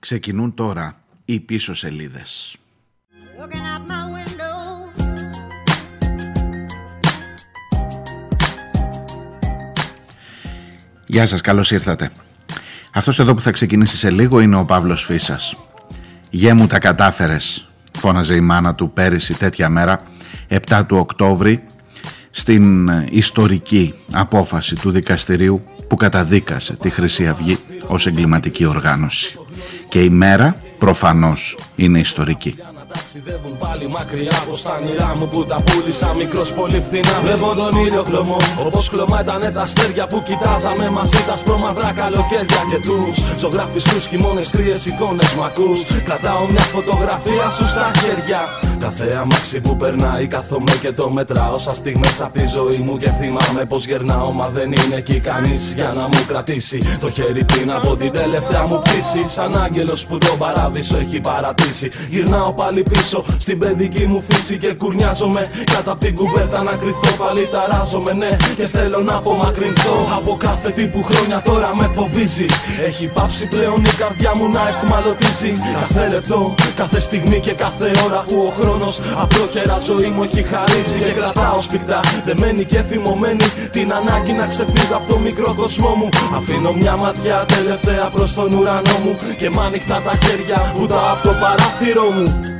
Ξεκινούν τώρα οι πίσω σελίδες. Γεια σας, καλώς ήρθατε. Αυτός εδώ που θα ξεκινήσει σε λίγο είναι ο Παύλος Φίσας. «Γέ μου τα κατάφερες», φώναζε η μάνα του πέρυσι τέτοια μέρα, 7 του Οκτώβρη, στην ιστορική απόφαση του δικαστηρίου που καταδίκασε τη Χρυσή Αυγή ως εγκληματική οργάνωση. Και η μέρα προφανώς είναι ιστορική. Ταξιδεύουν πάλι μακριά από τα όνειρά μου που τα πούλησα μικρός πολύ φθηνά. Βλέπω τον ήλιο χλωμό. Όπως χλωμά ήταν τα αστέρια που κοιτάζαμε μαζί τα σπρώμαυρα καλοκαίρια και τους ζωγραφιστούς χειμώνες, κρύες εικόνες μακούς. Κρατάω μια φωτογραφία σου στα χέρια. Κάθε αμάξι που περνάει κάθομαι και το μετράω. Σαν στιγμές από τη ζωή μου και θυμάμαι πως γερνάω. Μα δεν είναι εκεί κανείς για να μου κρατήσει. Το χέρι πριν από την τελευταία μου πτήση Σαν άγγελος που τον παράδεισο έχει παρατήσει. Γυρνάω πάλι πίσω στην παιδική μου φύση Και κουρνιάζομαι. Κάτω από την κουβέρτα να κρυθώ Πάλι ταράζομαι ναι. Και θέλω να απομακρυνθώ Από κάθε τι που χρόνια τώρα με φοβίζει. Έχει πάψει πλέον η καρδιά μου να εχμαλωτίζει. Κάθε λεπτό, κάθε στιγμή και κάθε ώρα που ο χρόνος Απλόχερα ζωή μου έχει χαρίσει και κρατάω σφιχτά. Δεμένη και θυμωμένη την ανάγκη να ξεφύγω από το μικρό κόσμο μου. Αφήνω μια ματιά τελευταία προς τον ουρανό μου Και μ' ανοιχτά τα χέρια που τα από το παράθυρο μου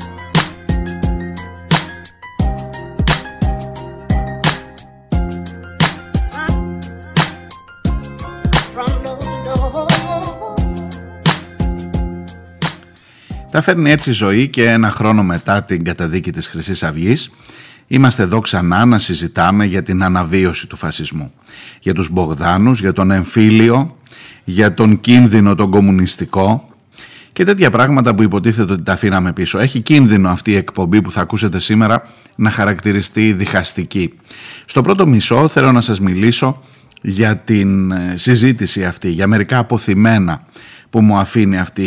Τα φέρνει έτσι η ζωή και ένα χρόνο μετά την καταδίκη της χρυσής αυγής. Είμαστε εδώ ξανά να συζητάμε για την αναβίωση του φασισμού. Για τους Μπογδάνους, για τον εμφύλιο, για τον κίνδυνο τον κομμουνιστικό και τέτοια πράγματα που υποτίθεται ότι τα αφήναμε πίσω. Έχει κίνδυνο αυτή η εκπομπή που θα ακούσετε σήμερα να χαρακτηριστεί διχαστική. Στο πρώτο μισό θέλω να σας μιλήσω για την ε, συζήτηση αυτή, για μερικά αποθυμένα που μου αφήνει αυτή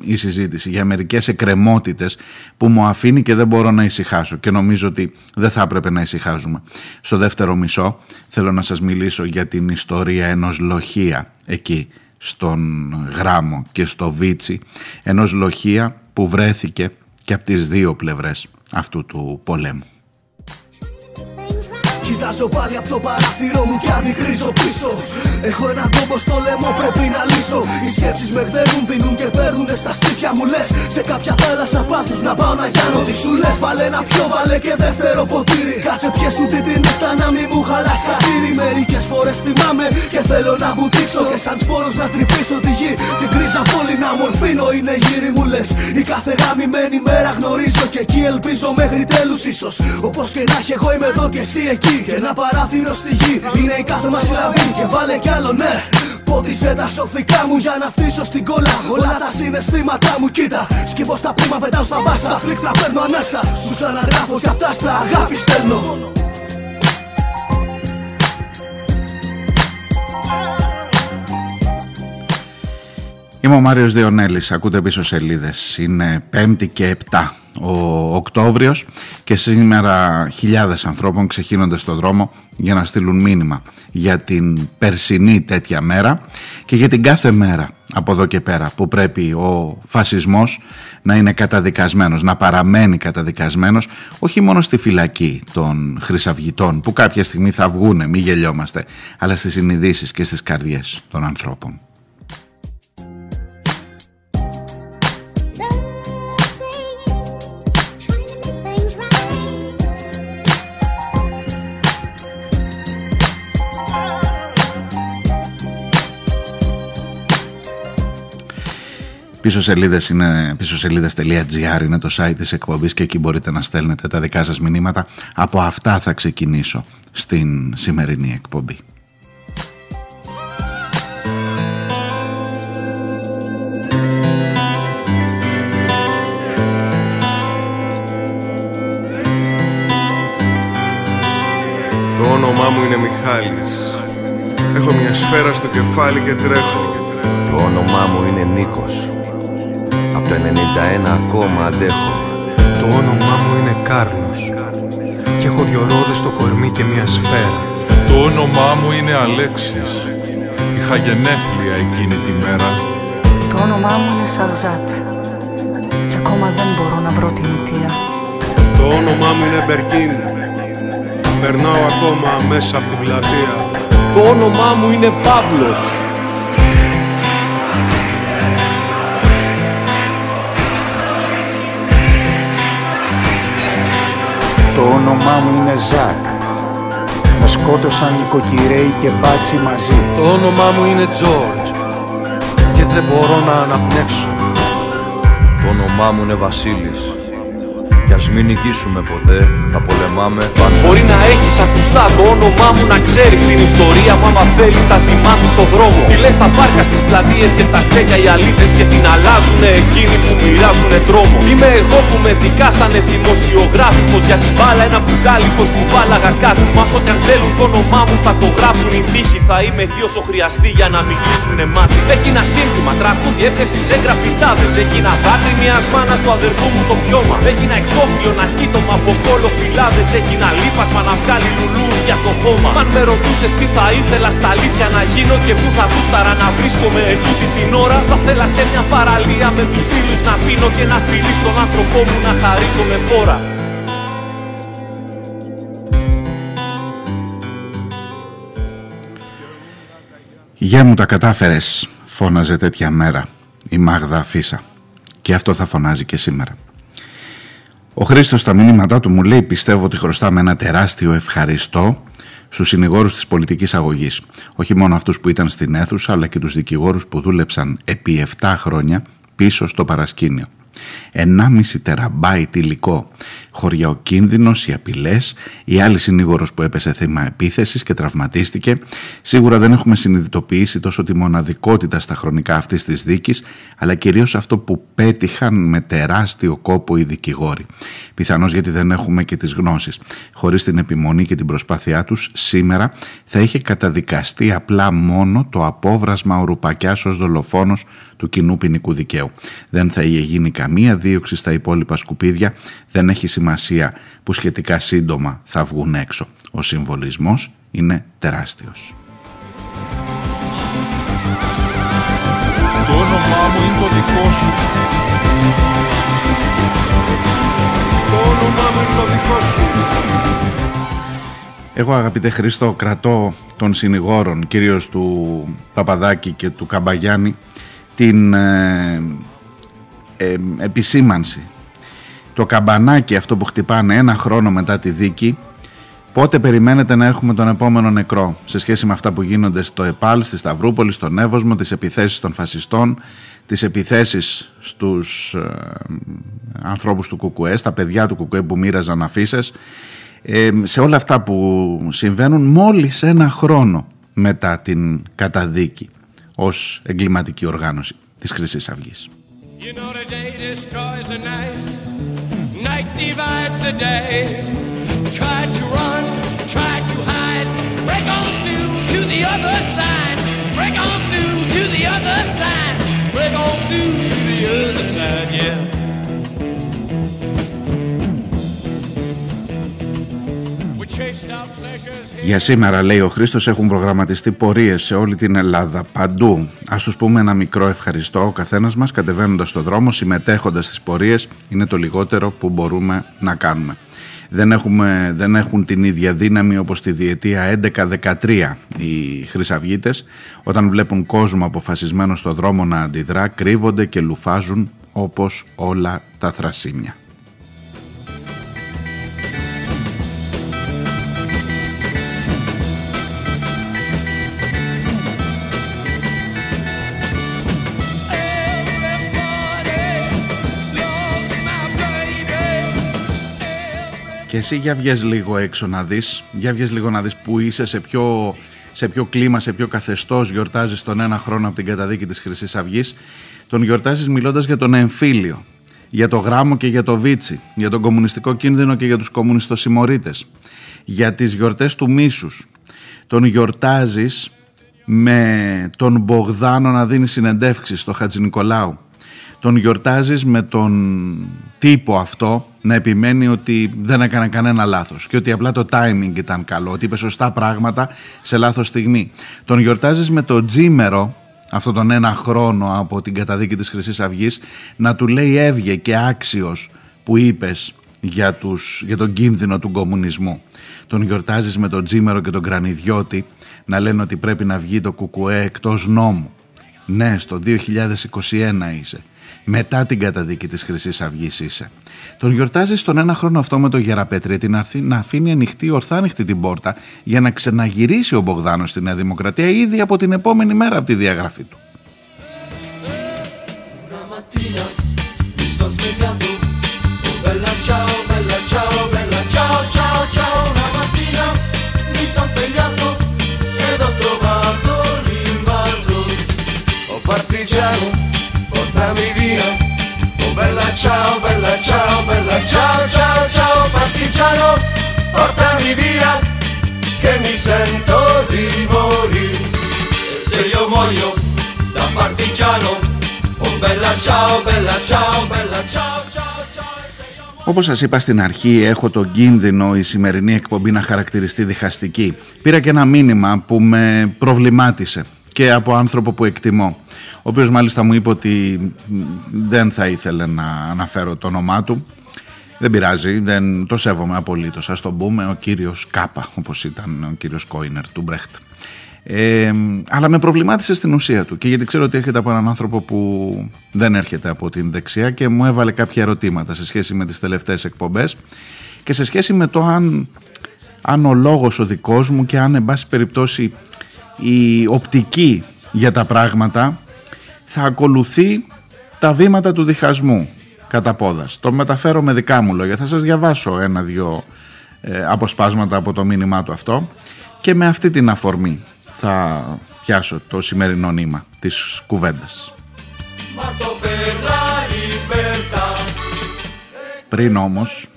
η συζήτηση, για μερικές εκκρεμότητες που μου αφήνει και δεν μπορώ να ησυχάσω και νομίζω ότι δεν θα έπρεπε να ησυχάζουμε. Στο δεύτερο μισό θέλω να σας μιλήσω για την ιστορία ενός λοχεία εκεί στον Γράμμο και στο Βίτσι, ενός λοχεία που βρέθηκε και από τις δύο πλευρές αυτού του πολέμου. Κοιτάζω πάλι από το παράθυρο μου και αντικρίζω πίσω. Έχω ένα κόμπο στο λαιμό, πρέπει να λύσω. Οι σκέψεις με χδέρουν, δίνουν και παίρνουν στα στήθια μου λες. Σε κάποια θάλασσα πάθους να πάω να γιάνω τι σου λες. Βάλε ένα πιο βάλε και δεύτερο ποτήρι. Κάτσε πιες του την νύχτα να μην μου χαλάς κατήρι. Μερικές φορές θυμάμαι και θέλω να βουτήξω. Και σαν σπόρος να τρυπήσω τη γη. Την κρίζα πόλη να μορφύνω είναι γύρι μου λες. Η κάθε γαμημένη μέρα γνωρίζω και εκεί ελπίζω μέχρι τέλους ίσως. Όπως και να έχει, εγώ είμαι εδώ και εσύ εκεί. Και ένα παράθυρο στη γη είναι η κάθε μας λαβή Και βάλε κι άλλο ναι. Πόδισε τα σωθικά μου για να φτύσω στην κόλλα Όλα τα συναισθήματά μου κοίτα. Σκύβω στα πρίμα πετάω στα μπάστα. Πλήκτρα παίρνω ανάσα. Σου ξαναγράφω κι απ' τα άστρα. Αγάπη στέλνω. Είμαι ο Μάριος Διονέλης, ακούτε πίσω σελίδες, είναι 5η και 7 ο Οκτώβριος και σήμερα χιλιάδες ανθρώπων ξεχύνονται στο δρόμο για να στείλουν μήνυμα για την περσινή τέτοια μέρα και για την κάθε μέρα από εδώ και πέρα που πρέπει ο φασισμός να είναι καταδικασμένος, να παραμένει καταδικασμένος όχι μόνο στη φυλακή των χρυσαυγητών που κάποια στιγμή θα βγούνε, μη γελιόμαστε, αλλά στις συνειδήσεις και στις καρδιές των ανθρώπων. Πίσω σελίδες είναι πισωσελίδες.gr είναι το site της εκπομπής και εκεί μπορείτε να στέλνετε τα δικά σας μηνύματα. Από αυτά θα ξεκινήσω στην σημερινή εκπομπή. Το όνομά μου είναι Μιχάλης. Έχω μια σφαίρα στο κεφάλι και τρέχω. Το όνομά μου είναι Νίκος. Από το 91 ακόμα αντέχω. Το όνομά μου είναι Κάρλος. Και έχω δυο ρόδες στο κορμί και μια σφαίρα. Το όνομά μου είναι Αλέξης. Είχα γενέθλια εκείνη τη μέρα. Το Το όνομά μου είναι Σαρζάτ. Και ακόμα δεν μπορώ να βρω την αιτία. Το όνομά μου είναι Μπερκίν. Περνάω ακόμα μέσα από την πλατεία. Το όνομά μου είναι Παύλος Το όνομά μου είναι Ζακ. Με σκότωσαν νοικοκυρέοι και μπάτσι μαζί. Το όνομά μου είναι George Και δεν μπορώ να αναπνεύσω Το όνομά μου είναι Βασίλης Κι ας μην νικήσουμε ποτέ, θα πολεμάμε πάντα. Μπορεί να έχεις ακουστά το όνομά μου να ξέρεις Την ιστορία μου άμα θέλεις τα θυμάμαι στο δρόμο. Τι λες στα πάρκα, στις πλατείες και στα στέλια οι αλήτες Και την αλλάζουνε εκείνοι που μοιράζουνε τρόμο. Είμαι εγώ που με δικάσανε δημοσιογράφικος Για την μπάλα ένα μπουκάλι πως μου βάλαγα κάτι. Μας ό,τι αν θέλουν το όνομά μου θα το γράφουν οι τύχοι. Θα είμαι εκεί όσο χρειαστεί για να μην κλείσουνε μάτι. Έχει ένα σύνθημα, τραγούδι, έπτευση σε γραφιτάδες. Έχει ένα δάκρυ μιας μάνας του αδερφού μου το πιώμα. Έχει ένα εξώφυλλο, ένα κοίτομα από κόλλο φυλάδες. Έχει ένα λίπασμα να βγάλει λουλούδια το χώμα. Αν με ρωτούσες τι θα ήθελα στα αλήθεια να γίνω Και πού θα γούσταρα να βρίσκομαι ετούτη την ώρα Θα θέλα σε μια παραλία με τους φίλους να πίνω Και να φιλεί στον άνθρωπό μου να χαρίζω με φόρα. «Γεια μου τα κατάφερες» φώναζε τέτοια μέρα η Μάγδα Φίσα. Και αυτό θα φωνάζει και σήμερα. Ο Χρήστος στα μηνύματά του μου λέει πιστεύω ότι χρωστάμε ένα τεράστιο ευχαριστώ στους συνηγόρους της πολιτικής αγωγής. Όχι μόνο αυτούς που ήταν στην αίθουσα αλλά και τους δικηγόρους που δούλεψαν επί 7 χρόνια πίσω στο παρασκήνιο. 1,5 τεραμπάιτ υλικό. Χωριά ο κίνδυνος, οι απειλές, η άλλη συνήγορος που έπεσε θύμα επίθεσης και τραυματίστηκε. Σίγουρα δεν έχουμε συνειδητοποιήσει τόσο τη μοναδικότητα στα χρονικά αυτής της δίκης, αλλά κυρίως αυτό που πέτυχαν με τεράστιο κόπο οι δικηγόροι. Πιθανώς γιατί δεν έχουμε και τις γνώσεις. Χωρίς την επιμονή και την προσπάθειά τους, σήμερα θα είχε καταδικαστεί απλά μόνο το απόβρασμα ο Ρουπακιάς ως δολοφόνος του κοινού ποινικού δικαίου. Δεν θα είχε γίνει καμία δίωξη στα υπόλοιπα σκουπίδια, δεν έχει σημασία που σχετικά σύντομα θα βγουν έξω. Ο συμβολισμός είναι τεράστιος. Το όνομά μου είναι το δικό σου Το όνομά μου είναι το δικό σου Εγώ αγαπητέ Χρήστο κρατώ των συνηγόρων κυρίως του Παπαδάκη και του Καμπαγιάννη την ε, ε, επισήμανση το καμπανάκι αυτό που χτυπάνε ένα χρόνο μετά τη δίκη πότε περιμένετε να έχουμε τον επόμενο νεκρό σε σχέση με αυτά που γίνονται στο ΕΠΑΛ, στη Σταυρούπολη, στον Εύωσμο, τις επιθέσεις των φασιστών, τις επιθέσεις στους ε, ανθρώπους του Κουκουέ, στα παιδιά του Κουκουέ που μοίραζαν αφήσει. Ε, σε όλα αυτά που συμβαίνουν μόλις ένα χρόνο μετά την καταδίκη ως εγκληματική οργάνωση της Χρυσής Αυγής. You know the day destroys the night, night divides the day. Try to run, try to hide, break on through to the other side, break on through to the other side, break on through to the other side, yeah. Για σήμερα, λέει ο Χρήστος, έχουν προγραμματιστεί πορείες σε όλη την Ελλάδα, παντού. Ας τους πούμε ένα μικρό ευχαριστώ ο καθένας μας, κατεβαίνοντας στο δρόμο, συμμετέχοντας στις πορείες, είναι το λιγότερο που μπορούμε να κάνουμε. Δεν, έχουμε, δεν έχουν την ίδια δύναμη όπως τη διετία 11-13 οι χρυσαυγίτες. Όταν βλέπουν κόσμο αποφασισμένο στο δρόμο να αντιδρά, κρύβονται και λουφάζουν όπως όλα τα θρασίμια. Και εσύ για βγες λίγο έξω να δεις, για βγες λίγο να δεις που είσαι, σε ποιο, σε ποιο κλίμα, σε ποιο καθεστώς γιορτάζεις τον ένα χρόνο από την καταδίκη της χρυσής αυγής. Τον γιορτάζεις μιλώντας για τον εμφύλιο, για το γράμμο και για το βίτσι, για τον κομμουνιστικό κίνδυνο και για τους κομμουνιστοσημωρίτες, για τις γιορτές του μίσους. Τον γιορτάζεις με τον Μπογδάνο να δίνει συνεντεύξεις στο Χατζη Νικολάου. Τον γιορτάζεις με τον τύπο αυτό να επιμένει ότι δεν έκανε κανένα λάθος και ότι απλά το timing ήταν καλό, ότι είπε σωστά πράγματα σε λάθος στιγμή. Τον γιορτάζεις με τον τζίμερο αυτόν τον ένα χρόνο από την καταδίκη της χρυσής αυγής να του λέει έβγε και άξιος που είπες για, τους, για τον κίνδυνο του κομμουνισμού. Τον γιορτάζεις με τον Τζίμερο και τον Κρανιδιώτη να λένε ότι πρέπει να βγει το κουκουέ εκτός νόμου. Ναι, στο 2021 είσαι. Μετά την καταδίκη της χρυσής αυγής είσαι. Τον γιορτάζεις στον ένα χρόνο αυτό με τον Γεραπέτρη να, να αφήνει ανοιχτή, ορθάνυχτη την πόρτα για να ξαναγυρίσει ο Μπογδάνος στη Νέα Δημοκρατία ήδη από την επόμενη μέρα από τη διαγραφή του. portami ciao, bella ciao, bella ciao, ciao, ciao, partigiano, portami via, che mi sento di morire. Se io muoio da partigiano, oh bella ciao, bella ciao, bella ciao, ciao. Όπως σας είπα στην αρχή έχω τον κίνδυνο η σημερινή εκπομπή να χαρακτηριστεί διχαστική. Πήρα και ένα μήνυμα που με προβλημάτισε και από άνθρωπο που εκτιμώ ο οποίος μάλιστα μου είπε ότι δεν θα ήθελε να αναφέρω το όνομά του. Δεν πειράζει, δεν το σέβομαι απολύτως. Ας το πούμε ο κύριος Κάπα όπως ήταν ο κύριος Κόινερ του Μπρέχτ. Ε, αλλά με προβλημάτισε στην ουσία του και γιατί ξέρω ότι έρχεται από έναν άνθρωπο που δεν έρχεται από την δεξιά και μου έβαλε κάποια ερωτήματα σε σχέση με τις τελευταίες εκπομπές και σε σχέση με το αν, αν ο λόγος ο δικός μου και αν εν πάση περιπτώσει η οπτική για τα πράγματα θα ακολουθεί τα βήματα του διχασμού κατά πόδας. Το μεταφέρω με δικά μου λόγια. Θα σας διαβάσω ένα-δυο ε, αποσπάσματα από το μήνυμά του αυτό και με αυτή την αφορμή θα πιάσω το σημερινό νήμα της κουβέντας. Πριν όμως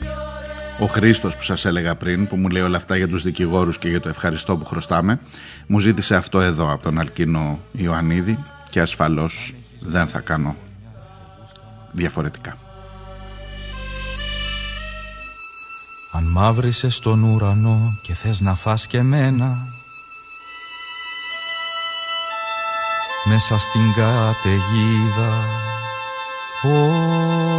ο Χρήστος που σας έλεγα πριν που μου λέει όλα αυτά για τους δικηγόρους και για το ευχαριστώ που χρωστάμε μου ζήτησε αυτό εδώ από τον Αλκίνο Ιωαννίδη και ασφαλώς δεν θα κάνω διαφορετικά. Αν μαύρισες τον ουρανό και θες να φας και μένα Μέσα στην καταιγίδα Θα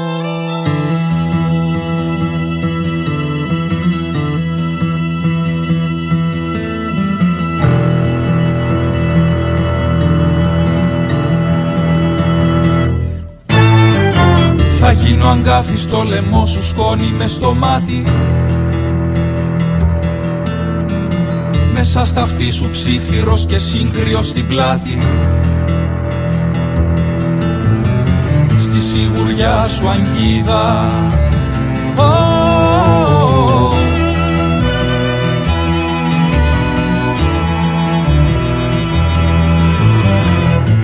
γίνω αγκάθι στο λαιμό σου σκόνη μες στο μάτι. Μέσα στα αυτή σου ψήθυρος και σύγκριος στην πλάτη. Στη σιγουριά σου αγγίδα.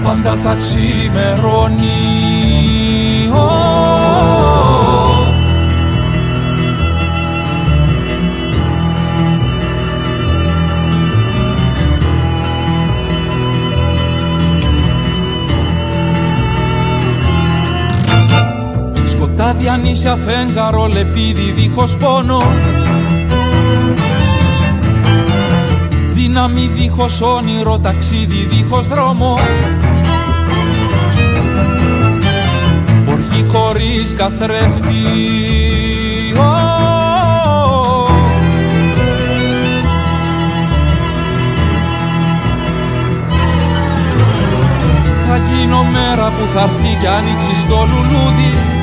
Πάντα θα ξημερώνει Σκοτάδι αν είσαι αφέγγαρο λεπίδι δίχως πόνο. Δύναμη δίχως όνειρο ταξίδι δίχως δρόμο. Οργή χωρίς καθρέφτη. Θα γίνω μέρα που θα έρθει κι άνοιξει στο λουλούδι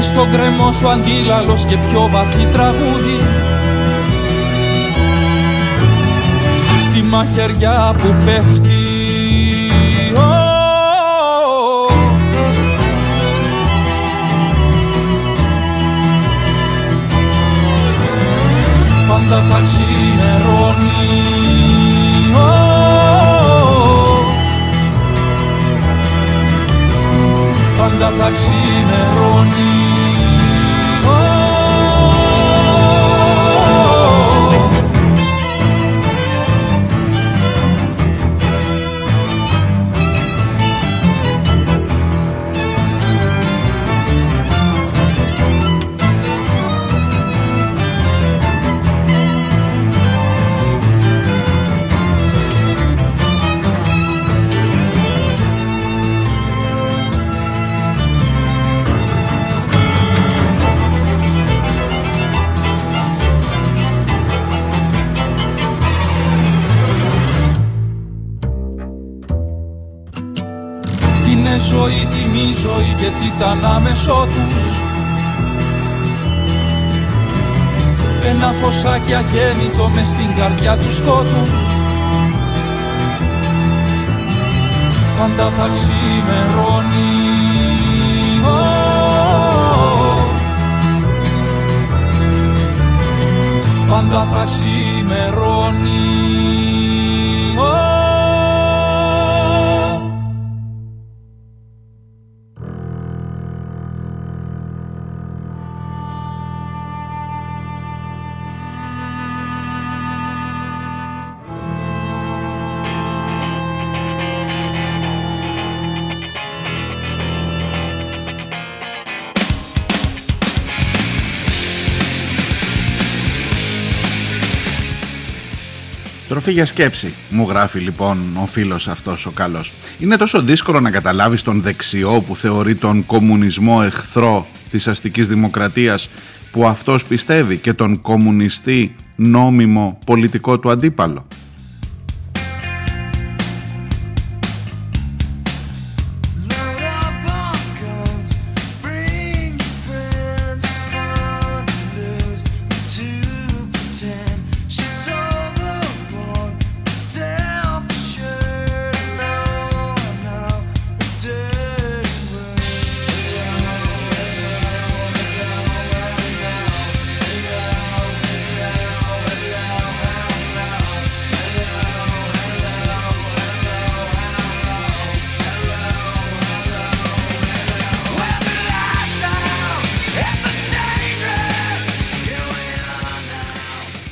Μες στον κρεμό σου αντίλαλος και πιο βαθύ τραγούδι. Στη μαχαιριά που πέφτει Πάντα θα ξημερώνει Πάντα θα ξημερώνει ζωή και τι τα ανάμεσό τους. Ένα φωσάκι αγέννητο μες στην καρδιά τους σκότους. Πάντα θα ξημερώνει. Πάντα θα ξημερώνει Τροφή για σκέψη, μου γράφει λοιπόν ο φίλος αυτός ο καλός. Είναι τόσο δύσκολο να καταλάβεις τον δεξιό που θεωρεί τον κομμουνισμό εχθρό της αστικής δημοκρατίας που αυτός πιστεύει και τον κομμουνιστή νόμιμο πολιτικό του αντίπαλο.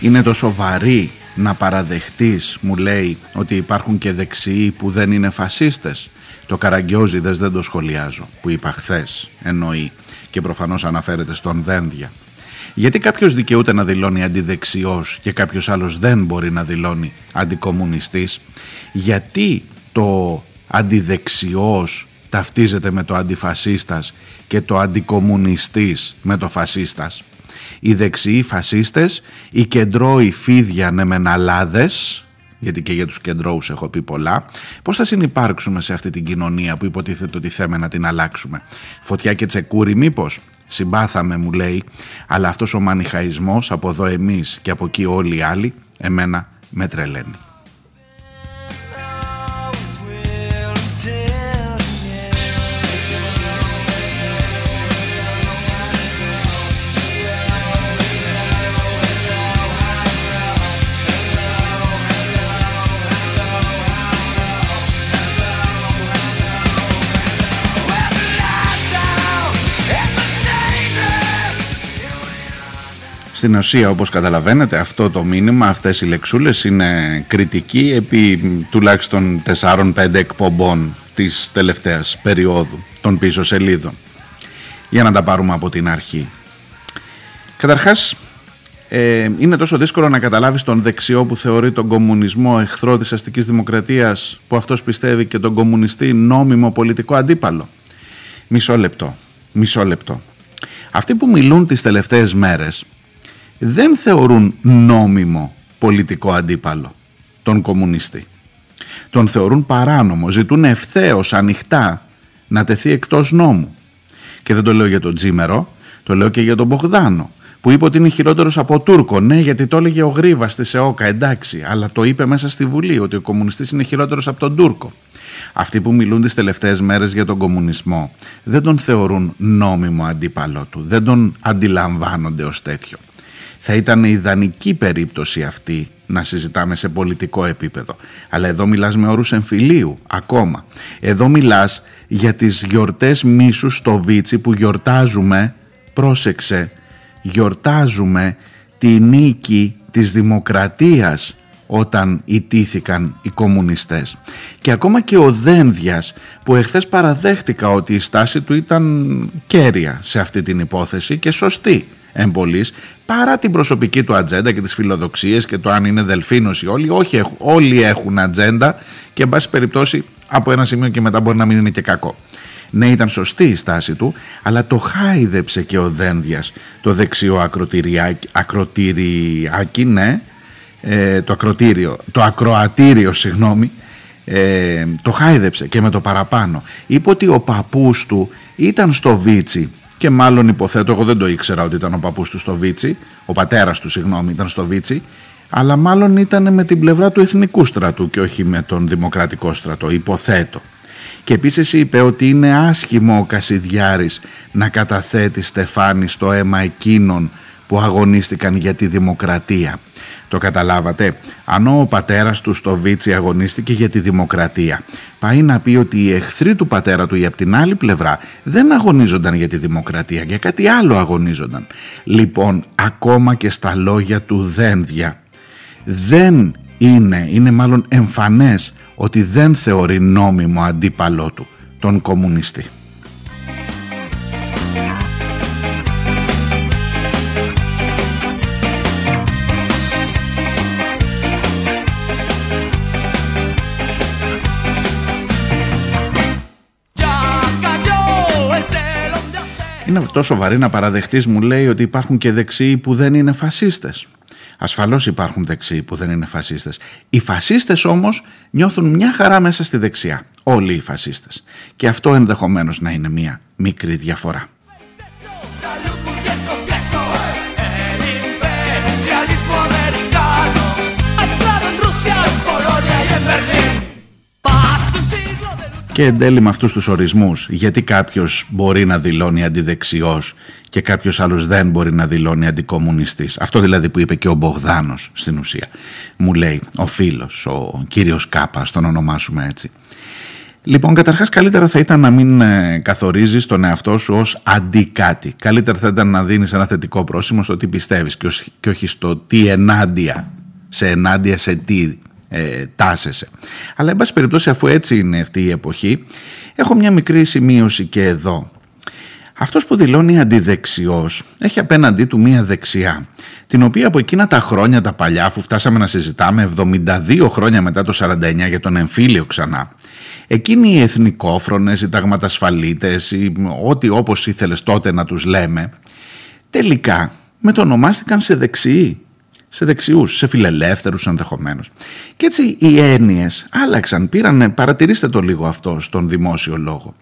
Είναι τόσο βαρύ να παραδεχτείς, μου λέει, ότι υπάρχουν και δεξιοί που δεν είναι φασίστες. Το Καραγκιόζιδες δεν το σχολιάζω, που είπα χθες εννοεί και προφανώς αναφέρεται στον Δένδια. Γιατί κάποιος δικαιούται να δηλώνει αντιδεξιός και κάποιος άλλος δεν μπορεί να δηλώνει αντικομουνιστής; Γιατί το αντιδεξιός ταυτίζεται με το αντιφασίστας και το αντικομουνιστής με το φασίστας; Οι δεξιοί φασίστες, οι κεντρώοι φίδια νεμεναλάδες, γιατί και για τους κεντρώους έχω πει πολλά, πώς θα συνεπάρξουμε σε αυτή την κοινωνία που υποτίθεται ότι θέμε να την αλλάξουμε. Φωτιά και τσεκούρι μήπως, συμπάθαμε μου λέει, αλλά αυτός ο μανιχαϊσμός από εδώ εμείς και από εκεί όλοι οι άλλοι, εμένα με τρελαίνει. Στην ουσία όπως καταλαβαίνετε αυτό το μήνυμα, αυτές οι λεξούλες είναι κριτική επί τουλάχιστον 4-5 εκπομπών της τελευταίας περίοδου των πίσω σελίδων. Για να τα πάρουμε από την αρχή. Καταρχάς ε, είναι τόσο δύσκολο να καταλάβεις τον δεξιό που θεωρεί τον κομμουνισμό εχθρό της αστικής δημοκρατίας που αυτός πιστεύει και τον κομμουνιστή νόμιμο πολιτικό αντίπαλο. Μισό λεπτό, μισό λεπτό. Αυτοί που μιλούν τις τελευταίες μέρες δεν θεωρούν νόμιμο πολιτικό αντίπαλο τον κομμουνιστή. Τον θεωρούν παράνομο, ζητούν ευθέως ανοιχτά να τεθεί εκτός νόμου. Και δεν το λέω για τον Τζίμερο, το λέω και για τον Μπογδάνο, που είπε ότι είναι χειρότερος από Τούρκο. Ναι, γιατί το έλεγε ο Γρίβας στη ΣΕΟΚΑ, εντάξει, αλλά το είπε μέσα στη Βουλή ότι ο κομμουνιστής είναι χειρότερος από τον Τούρκο. Αυτοί που μιλούν τις τελευταίες μέρες για τον κομμουνισμό δεν τον θεωρούν νόμιμο αντίπαλό του, δεν τον αντιλαμβάνονται ως τέτοιο. Θα ήταν ιδανική περίπτωση αυτή να συζητάμε σε πολιτικό επίπεδο. Αλλά εδώ μιλάς με όρους εμφυλίου ακόμα. Εδώ μιλάς για τις γιορτές μίσου στο Βίτσι που γιορτάζουμε, πρόσεξε, γιορτάζουμε τη νίκη της δημοκρατίας όταν ιτήθηκαν οι κομμουνιστές. Και ακόμα και ο Δένδιας που εχθές παραδέχτηκα ότι η στάση του ήταν κέρια σε αυτή την υπόθεση και σωστή εμπολής παρά την προσωπική του ατζέντα και τις φιλοδοξίες και το αν είναι δελφίνος ή όλοι. Όχι, όλοι έχουν ατζέντα και εν πάση περιπτώσει από ένα σημείο και μετά μπορεί να μην είναι και κακό. Ναι, ήταν σωστή η στάση του, αλλά το χάιδεψε και ο Δένδιας το δεξιό ακροτηριάκι, ναι, ε, το ακροτήριο, το ακροατήριο, συγγνώμη, ε, το χάιδεψε και με το παραπάνω. Είπε ότι ο παππούς του ήταν στο Βίτσι και μάλλον υποθέτω, εγώ δεν το ήξερα ότι ήταν ο παππούς του στο Βίτσι, ο πατέρας του συγγνώμη ήταν στο Βίτσι, αλλά μάλλον ήταν με την πλευρά του εθνικού στρατού και όχι με τον δημοκρατικό στρατό, υποθέτω. Και επίσης είπε ότι είναι άσχημο ο Κασιδιάρης να καταθέτει στεφάνι στο αίμα εκείνων που αγωνίστηκαν για τη δημοκρατία. Το καταλάβατε. Αν ο πατέρας του στο Βίτσι αγωνίστηκε για τη δημοκρατία, πάει να πει ότι οι εχθροί του πατέρα του ή από την άλλη πλευρά δεν αγωνίζονταν για τη δημοκρατία, για κάτι άλλο αγωνίζονταν. Λοιπόν, ακόμα και στα λόγια του Δένδια, δεν είναι, είναι μάλλον εμφανές ότι δεν θεωρεί νόμιμο αντίπαλό του τον κομμουνιστή. Είναι τόσο βαρύ να παραδεχτείς μου λέει ότι υπάρχουν και δεξιοί που δεν είναι φασίστες. Ασφαλώς υπάρχουν δεξιοί που δεν είναι φασίστες. Οι φασίστες όμως νιώθουν μια χαρά μέσα στη δεξιά. Όλοι οι φασίστες. Και αυτό ενδεχομένως να είναι μια μικρή διαφορά. Και εν τέλει με αυτούς τους ορισμούς, γιατί κάποιος μπορεί να δηλώνει αντιδεξιός και κάποιος άλλος δεν μπορεί να δηλώνει αντικομουνιστής. Αυτό δηλαδή που είπε και ο Μπογδάνος στην ουσία. Μου λέει ο φίλος, ο κύριος Κάπα, τον ονομάσουμε έτσι. Λοιπόν, καταρχάς καλύτερα θα ήταν να μην ε, καθορίζεις τον εαυτό σου ως αντικάτι. Καλύτερα θα ήταν να δίνεις ένα θετικό πρόσημο στο τι πιστεύεις και όχι στο τι ενάντια, σε ενάντια σε τι ε, τάσεσαι. Αλλά εν πάση περιπτώσει αφού έτσι είναι αυτή η εποχή έχω μια μικρή σημείωση και εδώ. Αυτός που δηλώνει αντιδεξιός έχει απέναντί του μία δεξιά την οποία από εκείνα τα χρόνια τα παλιά αφού φτάσαμε να συζητάμε 72 χρόνια μετά το 49 για τον εμφύλιο ξανά εκείνοι οι εθνικόφρονες, οι ταγματασφαλίτες, οι, ό,τι όπως ήθελες τότε να τους λέμε τελικά μετονομάστηκαν σε δεξιοί σε δεξιούς, σε φιλελεύθερους ενδεχομένως. Και έτσι οι έννοιες άλλαξαν, πήραν, παρατηρήστε το λίγο αυτό στον δημόσιο λόγο.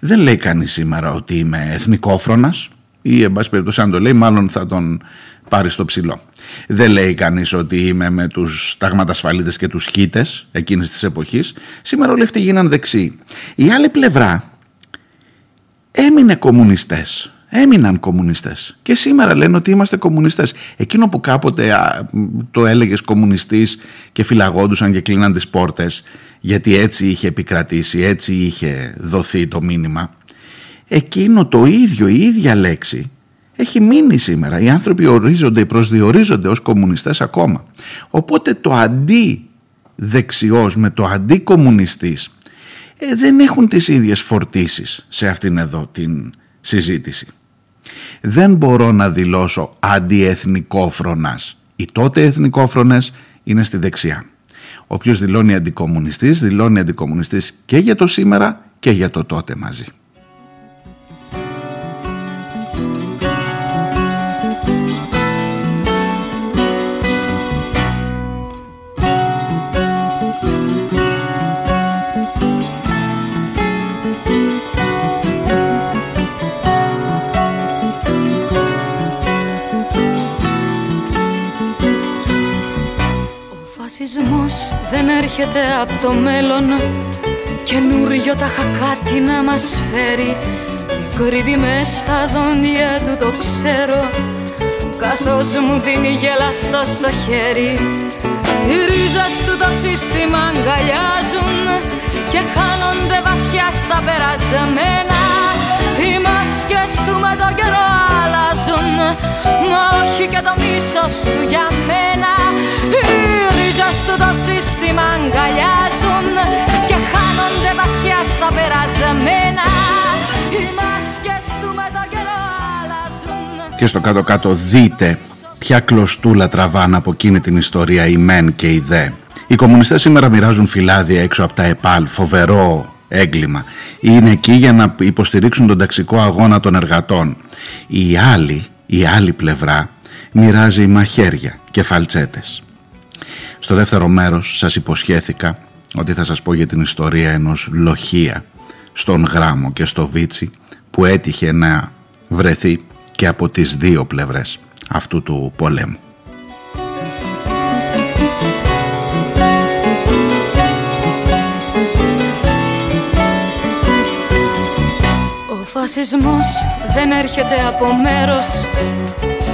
Δεν λέει κανείς σήμερα ότι είμαι εθνικόφρονας ή εν πάση περιπτώσει αν το λέει μάλλον θα τον πάρει στο ψηλό. Δεν λέει κανείς ότι είμαι με τους ταγματασφαλίτες και τους χίτες εκείνης της εποχής. Σήμερα όλοι αυτοί γίναν δεξιοί. Η άλλη πλευρά έμεινε κομμουνιστές έμειναν κομμουνιστές και σήμερα λένε ότι είμαστε κομμουνιστές. Εκείνο που κάποτε το έλεγες κομμουνιστής και φυλαγόντουσαν και κλείναν τις πόρτες γιατί έτσι είχε επικρατήσει, έτσι είχε δοθεί το μήνυμα. Εκείνο το ίδιο, η ίδια λέξη έχει μείνει σήμερα. Οι άνθρωποι ορίζονται, προσδιορίζονται ως κομμουνιστές ακόμα. Οπότε το αντί δεξιός με το αντί κομμουνιστής ε, δεν έχουν τις ίδιες φορτίσεις σε αυτήν εδώ την συζήτηση δεν μπορώ να δηλώσω αντιεθνικόφρονας. Οι τότε εθνικόφρονες είναι στη δεξιά. Όποιος δηλώνει αντικομουνιστής, δηλώνει αντικομουνιστής και για το σήμερα και για το τότε μαζί. Φασισμός δεν έρχεται από το μέλλον. Καινούριο τα κάτι να μας φέρει. Τι κρύβει μες στα δόντια του το ξέρω. Καθώς μου δίνει γελαστό στο χέρι. Οι ρίζες του το σύστημα αγκαλιάζουν Και χάνονται βαθιά στα περασμένα. Οι μάσκες του με το καιρό αλλάζουν Μα όχι και το μίσος του για μένα στο το σύστημα αγκαλιάζουν και χάνονται βαθιά στα περασμένα οι μάσκες του με το καιρό αλλάζουν και στο κάτω κάτω δείτε ποια κλωστούλα τραβάνε από εκείνη την ιστορία οι μεν και οι δε οι κομμουνιστές σήμερα μοιράζουν φυλάδια έξω από τα ΕΠΑΛ, φοβερό έγκλημα. Είναι εκεί για να υποστηρίξουν τον ταξικό αγώνα των εργατών. Η άλλη, η άλλη πλευρά μοιράζει μαχαίρια και φαλτσέτες. Στο δεύτερο μέρος σας υποσχέθηκα ότι θα σας πω για την ιστορία ενός λοχεία στον Γράμμο και στο Βίτσι που έτυχε να βρεθεί και από τις δύο πλευρές αυτού του πολέμου. Ο φασισμός δεν έρχεται από μέρος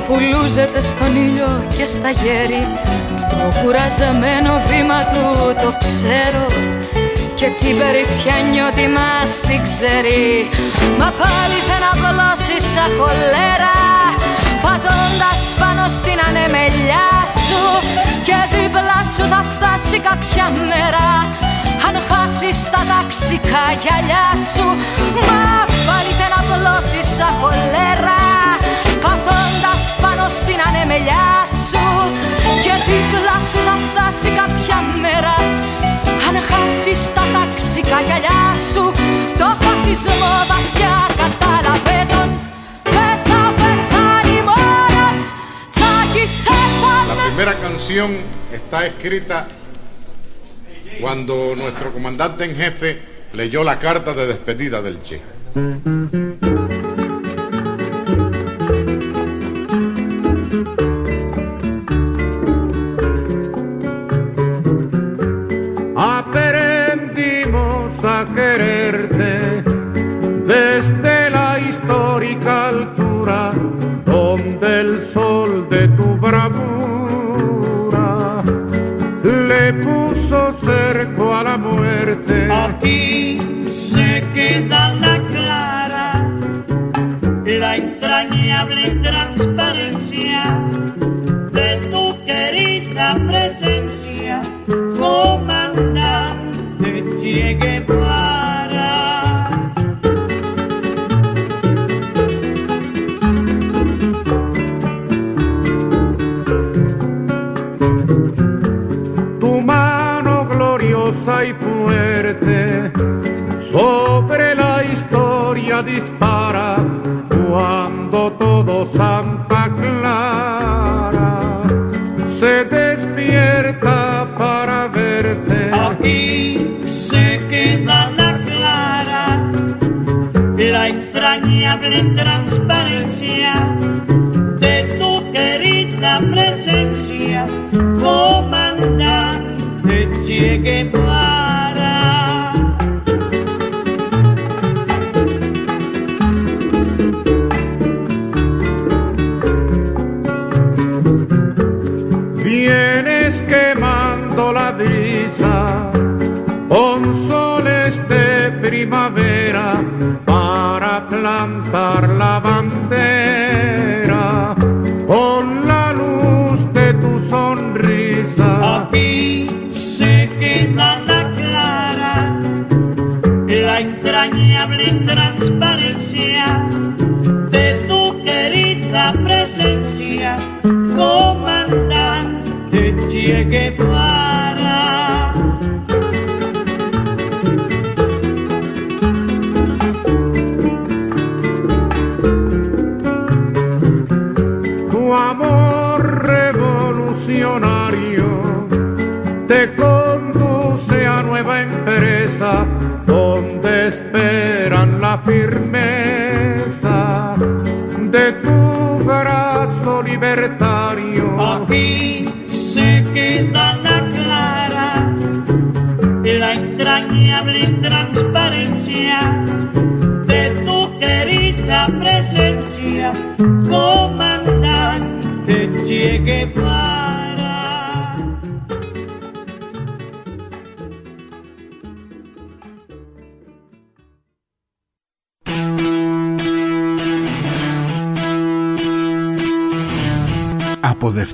που λούζεται στον ήλιο και στα γέρη το κουραζεμένο βήμα του το ξέρω και την περισσιά νιώτη μας την ξέρει. Μα πάλι θα να βολώσει σαν χολέρα Πατώντας πάνω στην ανεμελιά σου. Και δίπλα σου θα φτάσει κάποια μέρα Αν χάσεις τα ταξικά γυαλιά σου. Μα πάλι θα να βολώσει σαν χολέρα Πατώντας πάνω στην ανεμελιά σου. Και δίπλα σου θα φτάσει κάποια μέρα. Αν χάσεις τα ταξικά γυαλιά σου Το φασισμό βαθιά κατάλαβε τον Δεν θα πεθάνει μόνος. La primera canción está escrita cuando nuestro comandante en jefe leyó la carta de despedida del Che. Cerco a la muerte. Aquí se queda la clara, la entrañable transparencia de tu querida presencia, comandante Che sobre la historia dispara cuando todo Santa Clara se despierta para verte. Aquí se queda la clara, la entrañable transparencia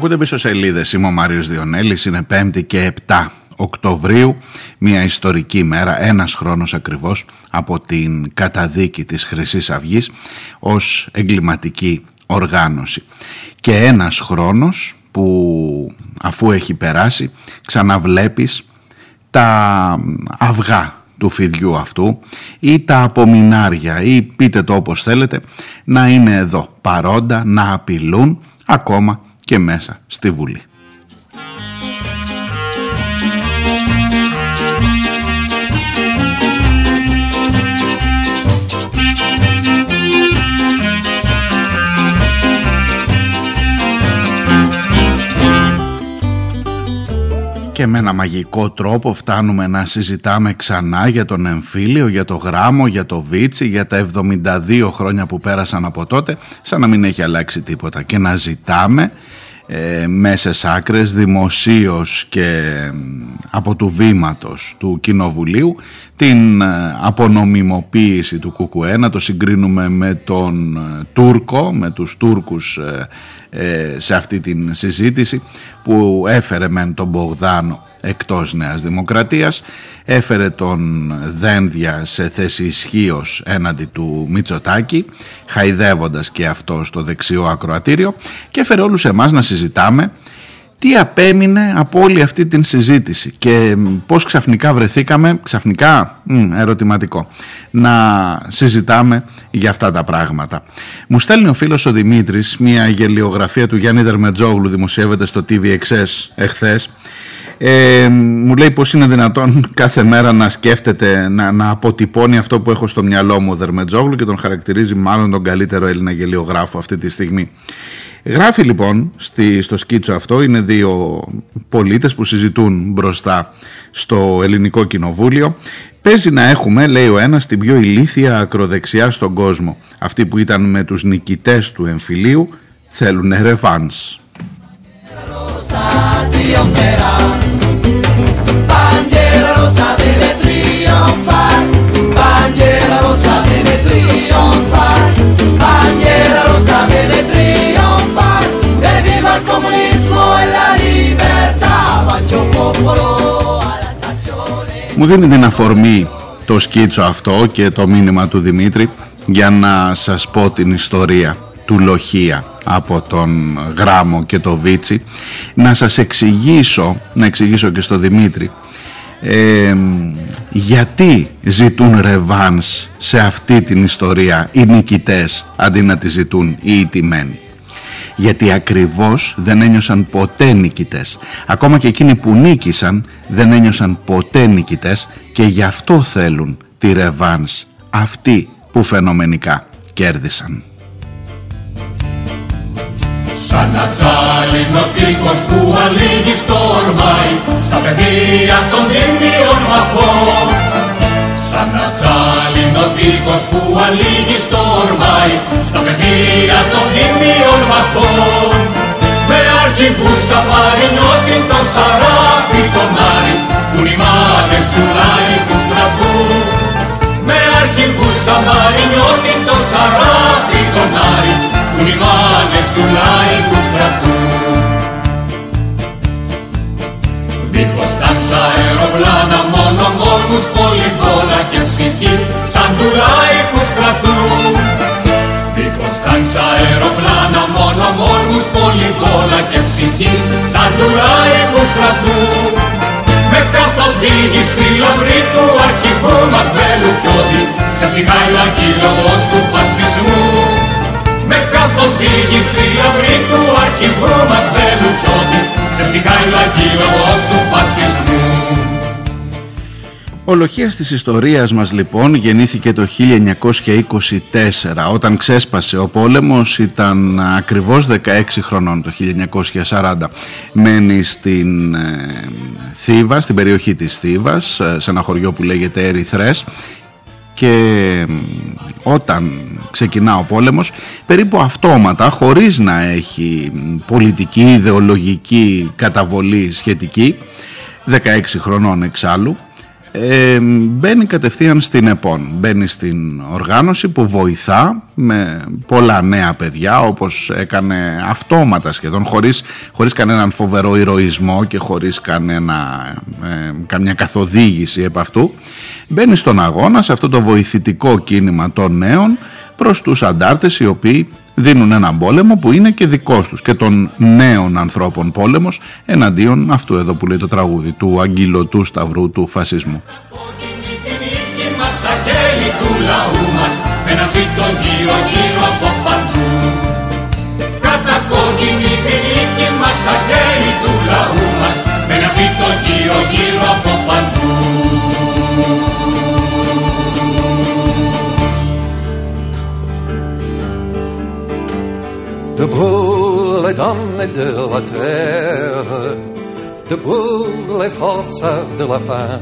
Ακούτε πίσω σελίδες. Είμαι ο Μάριος Διονέλης. Είναι 5η και 7 Οκτωβρίου, μια ιστορική μέρα, ένας χρόνος ακριβώς από την καταδίκη της χρυσής Αυγής ως εγκληματική οργάνωση. Και ένας χρόνος που αφού έχει περάσει ξαναβλέπεις τα αυγά του φιδιού αυτού ή τα απομεινάρια ή πείτε το όπως θέλετε να είναι εδώ παρόντα, να απειλούν ακόμα και μέσα στη Βουλή. Και με ένα μαγικό τρόπο φτάνουμε να συζητάμε ξανά για τον εμφύλιο, για το γράμμο, για το βίτσι, για τα 72 χρόνια που πέρασαν από τότε, σαν να μην έχει αλλάξει τίποτα. Και να ζητάμε ε, μέσες άκρες δημοσίως και από του βήματος του Κοινοβουλίου την ε, απονομιμοποίηση του ΚΚΕ να το συγκρίνουμε με τον ε, Τούρκο με τους Τούρκους ε, σε αυτή την συζήτηση που έφερε μεν τον Μπογδάνο εκτός Νέας Δημοκρατίας έφερε τον Δένδια σε θέση ισχύως έναντι του Μητσοτάκη χαϊδεύοντας και αυτό στο δεξιό ακροατήριο και έφερε όλους εμάς να συζητάμε τι απέμεινε από όλη αυτή την συζήτηση και πώς ξαφνικά βρεθήκαμε, ξαφνικά, ερωτηματικό, να συζητάμε για αυτά τα πράγματα. Μου στέλνει ο φίλος ο Δημήτρης μια γελιογραφία του Γιάννη Δερμετζόγλου, δημοσιεύεται στο TVXS εχθές, ε, μου λέει πως είναι δυνατόν κάθε μέρα να σκέφτεται, να, να αποτυπώνει αυτό που έχω στο μυαλό μου ο Δερμετζόγλου και τον χαρακτηρίζει μάλλον τον καλύτερο Έλληνα γελιογράφο αυτή τη στιγμή. Γράφει λοιπόν στη, στο σκίτσο αυτό, είναι δύο πολίτες που συζητούν μπροστά στο ελληνικό κοινοβούλιο. Παίζει να έχουμε, λέει ο ένας, την πιο ηλίθια ακροδεξιά στον κόσμο. Αυτοί που ήταν με τους νικητές του εμφυλίου θέλουν ρεβάνς. Μου δίνει την αφορμή το σκίτσο αυτό και το μήνυμα του Δημήτρη για να σας πω την ιστορία του Λοχία από τον Γράμμο και το Βίτσι να σας εξηγήσω, να εξηγήσω και στο Δημήτρη γιατί ζητούν ρεβάνς σε αυτή την ιστορία οι νικητές αντί να τη ζητούν οι ιτημένοι γιατί ακριβώς δεν ένιωσαν ποτέ νικητές. Ακόμα και εκείνοι που νίκησαν δεν ένιωσαν ποτέ νικητές και γι' αυτό θέλουν τη ρεβάνς αυτοί που φαινομενικά κέρδισαν. Σαν να τσάλινο τείχος που αλήγει στο ορμάι στα παιδεία των τίμιων μαθών. Σαν να τσάλινο τείχος που αλήγει στο ορμάι στα παιδεία των τίμιων μαθών. Με αρχηγούς αφαρινότην το σαράφι τον Άρη που οι μάνες του λαϊκού στρατού. Με αρχηγούς αφαρινότην το σαράφι τον Άρη που οι μάνες του λαϊκού στρατού. Δίχως τάξα αεροπλάνα μόνο μόνους πολυβόλα και ψυχή σαν του λαϊκού στρατού. Δίχως τάξα αεροπλάνα μόνο μόνους πολυβόλα και ψυχή σαν του λαϊκού στρατού. Με καθοδήγηση λαμπρή του αρχηγού μας Βελουχιώτη σε ψυχάει λόγος του φασισμού με καθοδήγηση αυρή του αρχηγού μας Βελουχιώτη σε ψυχάει του φασισμού. Ο της ιστορίας μας λοιπόν γεννήθηκε το 1924 όταν ξέσπασε ο πόλεμος ήταν ακριβώς 16 χρονών το 1940 μένει στην ε, Θήβας, στην περιοχή της Θήβας ε, σε ένα χωριό που λέγεται Ερυθρές. Και όταν ξεκινά ο πόλεμος περίπου αυτόματα χωρίς να έχει πολιτική, ιδεολογική καταβολή σχετική 16 χρονών εξάλλου ε, μπαίνει κατευθείαν στην ΕΠΟΝ. Μπαίνει στην οργάνωση που βοηθά με πολλά νέα παιδιά όπως έκανε αυτόματα σχεδόν χωρίς, χωρίς κανέναν φοβερό ηρωισμό και χωρίς κανένα, ε, καμιά καθοδήγηση επ' αυτού. Μπαίνει στον αγώνα σε αυτό το βοηθητικό κίνημα των νέων προς τους αντάρτες οι οποίοι δίνουν έναν πόλεμο που είναι και δικός τους και των νέων ανθρώπων πόλεμος εναντίον αυτού εδώ που λέει το τραγούδι του αγγυλωτού σταυρού του φασισμού. Debout les dames De boule est donne de la terre, de boule est force de la faim.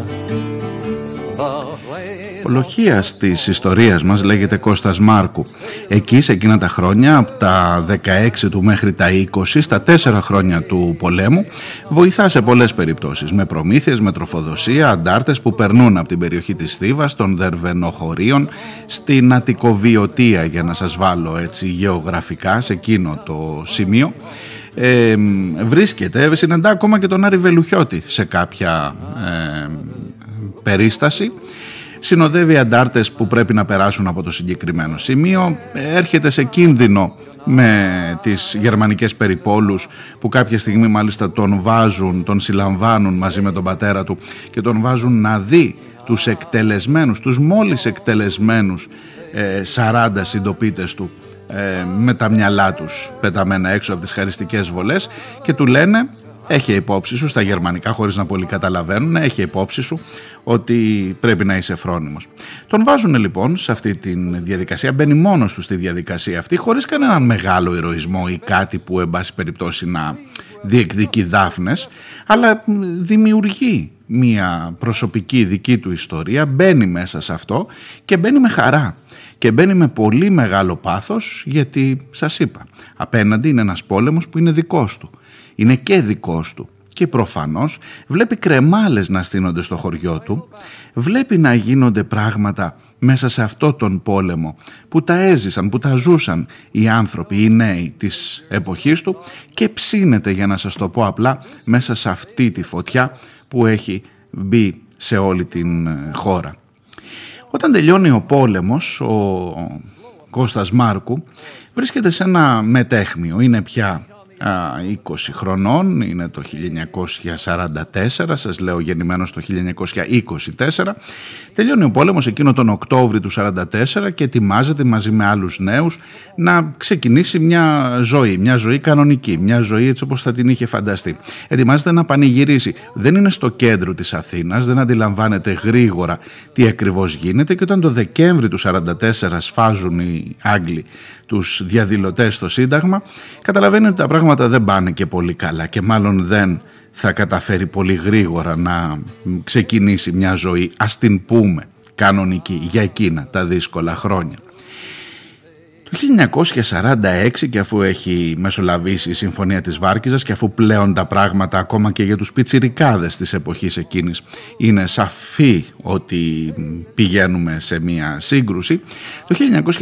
Ο λοχίας της ιστορίας μας λέγεται Κώστας Μάρκου. Εκεί σε εκείνα τα χρόνια, από τα 16 του μέχρι τα 20, στα 4 χρόνια του πολέμου, βοηθά σε πολλές περιπτώσεις, με προμήθειες, με τροφοδοσία, αντάρτες που περνούν από την περιοχή της Θήβας, των Δερβενοχωρίων, στην Αττικοβιωτία, για να σας βάλω έτσι γεωγραφικά σε εκείνο το σημείο. Ε, βρίσκεται, συναντά ακόμα και τον Άρη Βελουχιώτη σε κάποια ε, περίσταση συνοδεύει αντάρτες που πρέπει να περάσουν από το συγκεκριμένο σημείο, έρχεται σε κίνδυνο με τις γερμανικές περιπόλους που κάποια στιγμή μάλιστα τον βάζουν, τον συλλαμβάνουν μαζί με τον πατέρα του και τον βάζουν να δει τους εκτελεσμένους, τους μόλις εκτελεσμένους 40 ε, συντοπίτες του ε, με τα μυαλά τους πεταμένα έξω από τις χαριστικές βολές και του λένε έχει υπόψη σου στα γερμανικά χωρίς να πολύ καταλαβαίνουν, έχει υπόψη σου ότι πρέπει να είσαι φρόνιμος. Τον βάζουν λοιπόν σε αυτή τη διαδικασία, μπαίνει μόνος του στη διαδικασία αυτή χωρίς κανέναν μεγάλο ηρωισμό ή κάτι που εν πάση περιπτώσει να διεκδικεί δάφνες, αλλά δημιουργεί μια προσωπική δική του ιστορία, μπαίνει μέσα σε αυτό και μπαίνει με χαρά και μπαίνει με πολύ μεγάλο πάθος γιατί σας είπα απέναντι είναι ένας πόλεμος που είναι δικός του είναι και δικός του. Και προφανώς βλέπει κρεμάλες να στείνονται στο χωριό του, βλέπει να γίνονται πράγματα μέσα σε αυτό τον πόλεμο που τα έζησαν, που τα ζούσαν οι άνθρωποι, οι νέοι της εποχής του. Και ψήνεται για να σας το πω απλά μέσα σε αυτή τη φωτιά που έχει μπει σε όλη την ε, χώρα. Όταν τελειώνει ο πόλεμος, ο Κώστας Μάρκου βρίσκεται σε ένα μετέχμιο, είναι πια 20 χρονών, είναι το 1944, σας λέω γεννημένος το 1924. Τελειώνει ο πόλεμος εκείνο τον Οκτώβρη του 1944 και ετοιμάζεται μαζί με άλλους νέους να ξεκινήσει μια ζωή, μια ζωή κανονική, μια ζωή έτσι όπως θα την είχε φανταστεί. Ετοιμάζεται να πανηγυρίσει. Δεν είναι στο κέντρο της Αθήνας, δεν αντιλαμβάνεται γρήγορα τι ακριβώς γίνεται και όταν το Δεκέμβρη του 1944 σφάζουν οι Άγγλοι τους διαδηλωτές στο Σύνταγμα, καταλαβαίνει ότι τα πράγματα δεν πάνε και πολύ καλά και μάλλον δεν θα καταφέρει πολύ γρήγορα να ξεκινήσει μια ζωή, ας την πούμε, κανονική για εκείνα τα δύσκολα χρόνια. Το 1946 και αφού έχει μεσολαβήσει η Συμφωνία της Βάρκιζας και αφού πλέον τα πράγματα ακόμα και για τους πιτσιρικάδες της εποχής εκείνης είναι σαφή ότι πηγαίνουμε σε μια σύγκρουση, το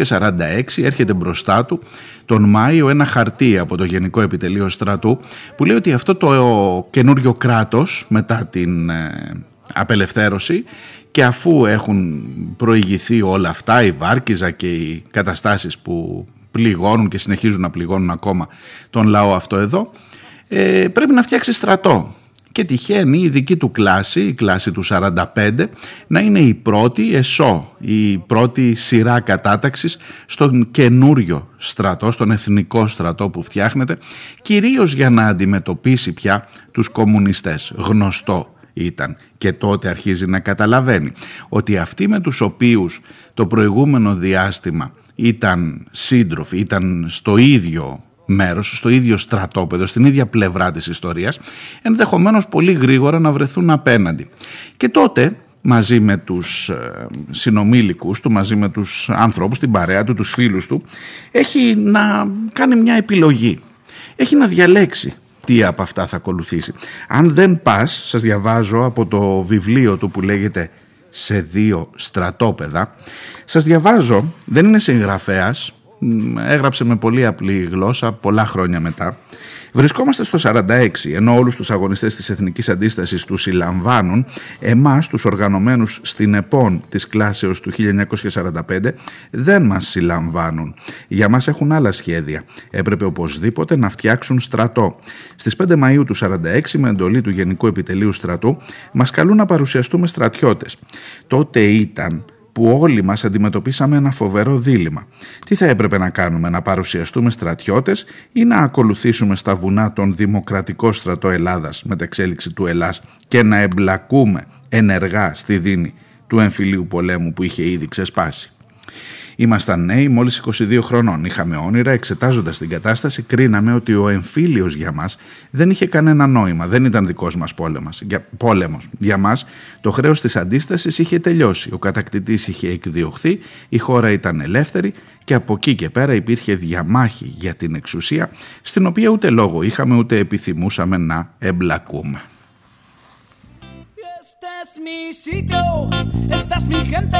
1946 έρχεται μπροστά του τον Μάιο ένα χαρτί από το Γενικό Επιτελείο Στρατού που λέει ότι αυτό το καινούριο κράτος μετά την ε, απελευθέρωση και αφού έχουν προηγηθεί όλα αυτά, η Βάρκιζα και οι καταστάσεις που πληγώνουν και συνεχίζουν να πληγώνουν ακόμα τον λαό αυτό εδώ, ε, πρέπει να φτιάξει στρατό. Και τυχαίνει η δική του κλάση, η κλάση του 45, να είναι η πρώτη ΕΣΟ, η πρώτη σειρά κατάταξης στον καινούριο στρατό, στον εθνικό στρατό που φτιάχνεται, κυρίως για να αντιμετωπίσει πια τους κομμουνιστές. Γνωστό ήταν και τότε αρχίζει να καταλαβαίνει ότι αυτοί με τους οποίους το προηγούμενο διάστημα ήταν σύντροφοι, ήταν στο ίδιο μέρος, στο ίδιο στρατόπεδο, στην ίδια πλευρά της ιστορίας, ενδεχομένως πολύ γρήγορα να βρεθούν απέναντι. Και τότε μαζί με τους ε, συνομήλικους του, μαζί με τους ανθρώπους, την παρέα του, τους φίλους του, έχει να κάνει μια επιλογή. Έχει να διαλέξει τι από αυτά θα ακολουθήσει. Αν δεν πας, σας διαβάζω από το βιβλίο του που λέγεται «Σε δύο στρατόπεδα», σας διαβάζω, δεν είναι συγγραφέας, έγραψε με πολύ απλή γλώσσα πολλά χρόνια μετά. Βρισκόμαστε στο 46, ενώ όλους τους αγωνιστές της Εθνικής Αντίστασης τους συλλαμβάνουν, εμάς τους οργανωμένους στην ΕΠΟΝ της κλάσεως του 1945 δεν μας συλλαμβάνουν. Για μας έχουν άλλα σχέδια. Έπρεπε οπωσδήποτε να φτιάξουν στρατό. Στις 5 Μαΐου του 46, με εντολή του Γενικού Επιτελείου Στρατού, μας καλούν να παρουσιαστούμε στρατιώτες. Τότε ήταν που όλοι μας αντιμετωπίσαμε ένα φοβερό δίλημα. Τι θα έπρεπε να κάνουμε, να παρουσιαστούμε στρατιώτες ή να ακολουθήσουμε στα βουνά τον Δημοκρατικό Στρατό Ελλάδας με εξέλιξη του Ελλάς και να εμπλακούμε ενεργά στη δίνη του εμφυλίου πολέμου που είχε ήδη ξεσπάσει; Ήμασταν νέοι μόλις 22 χρονών. Είχαμε όνειρα, εξετάζοντας την κατάσταση, κρίναμε ότι ο εμφύλιος για μας δεν είχε κανένα νόημα. Δεν ήταν δικός μας πόλεμος. Για μας το χρέος της αντίστασης είχε τελειώσει. Ο κατακτητής είχε εκδιωχθεί, η χώρα ήταν ελεύθερη και από εκεί και πέρα υπήρχε διαμάχη για την εξουσία, στην οποία ούτε λόγο είχαμε ούτε επιθυμούσαμε να εμπλακούμε. Es mi sitio, esta es mi gente,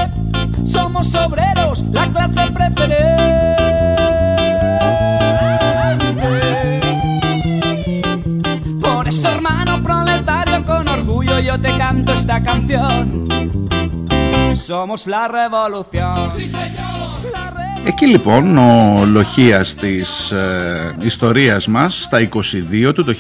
somos obreros, la clase preferente. Por eso, hermano proletario, con orgullo yo te canto esta canción. Somos la revolución. Sí, señor. La Εκεί λοιπόν ο Λοχίας της ε, ιστορίας μας στα 22 του το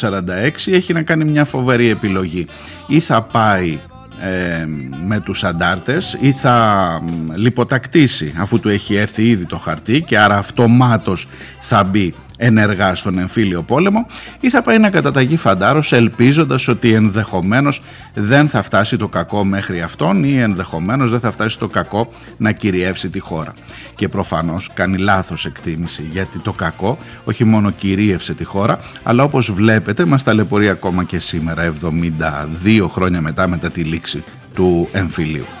1946 έχει να κάνει μια φοβερή επιλογή. Ή θα πάει ε, με τους αντάρτες ή θα λιποτακτήσει αφού του έχει έρθει ήδη το χαρτί και άρα αυτομάτως θα μπει ενεργά στον εμφύλιο πόλεμο ή θα πάει να καταταγεί φαντάρος ελπίζοντας ότι ενδεχομένως δεν θα φτάσει το κακό μέχρι αυτόν ή ενδεχομένως δεν θα φτάσει το κακό να κυριεύσει τη χώρα. Και προφανώς κάνει λάθος εκτίμηση γιατί το κακό όχι μόνο κυρίευσε τη χώρα αλλά όπως βλέπετε μας ταλαιπωρεί ακόμα και σήμερα 72 χρόνια μετά μετά τη λήξη του εμφυλίου.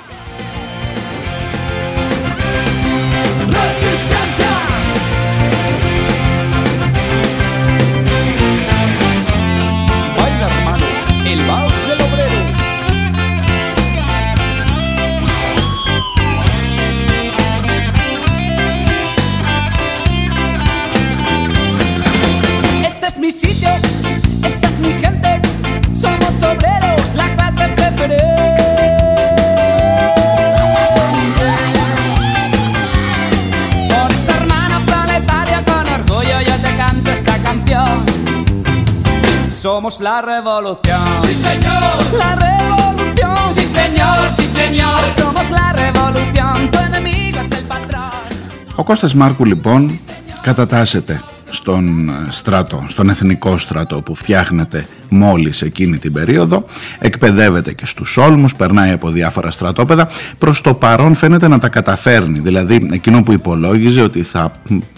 Κώστας Μάρκου λοιπόν κατατάσσεται στον στρατό, στον εθνικό στρατό που φτιάχνεται μόλις εκείνη την περίοδο εκπαιδεύεται και στους όλμους, περνάει από διάφορα στρατόπεδα. Προς το παρόν φαίνεται να τα καταφέρνει δηλαδή εκείνο που υπολόγιζε ότι θα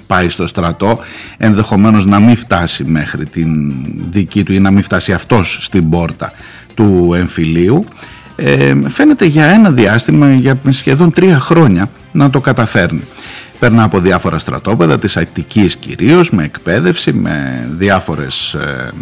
πάει στο στρατό ενδεχομένως να μην φτάσει μέχρι την δική του ή να μην φτάσει αυτός στην πόρτα του εμφυλίου. Ε, φαίνεται για ένα διάστημα για σχεδόν τρία χρόνια να το καταφέρνει Περνά από διάφορα στρατόπεδα, της Αττικής κυρίως, με εκπαίδευση, με διάφορες ε,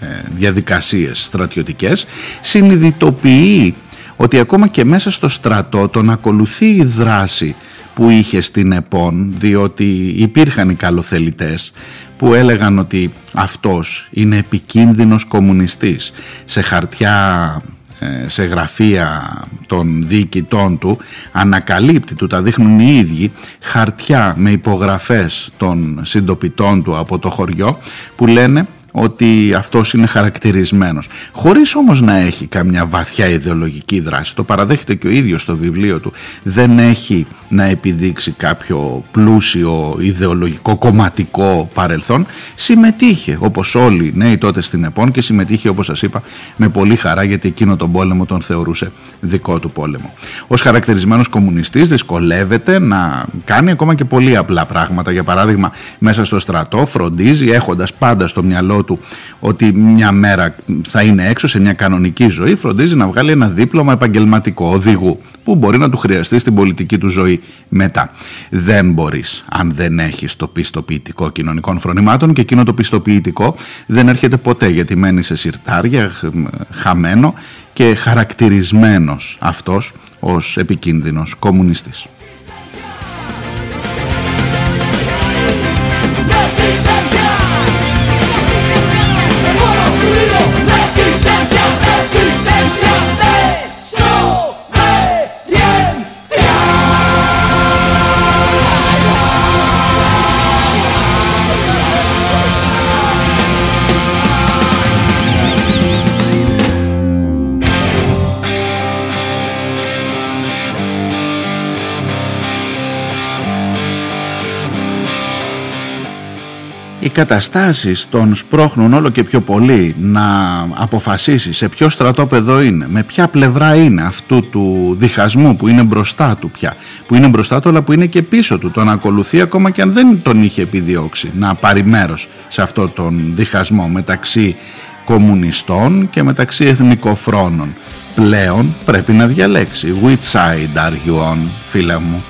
ε, διαδικασίες στρατιωτικές. Συνειδητοποιεί ότι ακόμα και μέσα στο στρατό τον ακολουθεί η δράση που είχε στην ΕΠΟΝ, διότι υπήρχαν οι καλοθελητές που έλεγαν ότι αυτός είναι επικίνδυνος κομμουνιστής. Σε χαρτιά ε, σε γραφεία των διοικητών του ανακαλύπτει, του τα δείχνουν οι ίδιοι χαρτιά με υπογραφές των συντοπιτών του από το χωριό που λένε ότι αυτός είναι χαρακτηρισμένος. Χωρίς όμως να έχει καμιά βαθιά ιδεολογική δράση. Το παραδέχεται και ο ίδιος στο βιβλίο του. Δεν έχει να επιδείξει κάποιο πλούσιο ιδεολογικό κομματικό παρελθόν. Συμμετείχε όπως όλοι οι νέοι τότε στην ΕΠΟΝ και συμμετείχε όπως σας είπα με πολύ χαρά γιατί εκείνο τον πόλεμο τον θεωρούσε δικό του πόλεμο. Ως χαρακτηρισμένος κομμουνιστής δυσκολεύεται να κάνει ακόμα και πολύ απλά πράγματα. Για παράδειγμα μέσα στο στρατό φροντίζει έχοντας πάντα στο μυαλό του ότι μια μέρα θα είναι έξω σε μια κανονική ζωή φροντίζει να βγάλει ένα δίπλωμα επαγγελματικό οδηγού που μπορεί να του χρειαστεί στην πολιτική του ζωή μετά. Δεν μπορείς αν δεν έχεις το πιστοποιητικό κοινωνικών φρονημάτων και εκείνο το πιστοποιητικό δεν έρχεται ποτέ γιατί μένει σε συρτάρια, χαμένο και χαρακτηρισμένος αυτός ως επικίνδυνος κομμουνιστής. Καταστάσεις τον σπρώχνουν όλο και πιο πολύ να αποφασίσει σε ποιο στρατόπεδο είναι, με ποια πλευρά είναι αυτού του διχασμού που είναι μπροστά του πια, που είναι μπροστά του αλλά που είναι και πίσω του, τον ακολουθεί ακόμα και αν δεν τον είχε επιδιώξει να πάρει μέρος σε αυτό τον διχασμό μεταξύ κομμουνιστών και μεταξύ εθνικοφρόνων. Πλέον πρέπει να διαλέξει. Which side are you on, φίλε μου;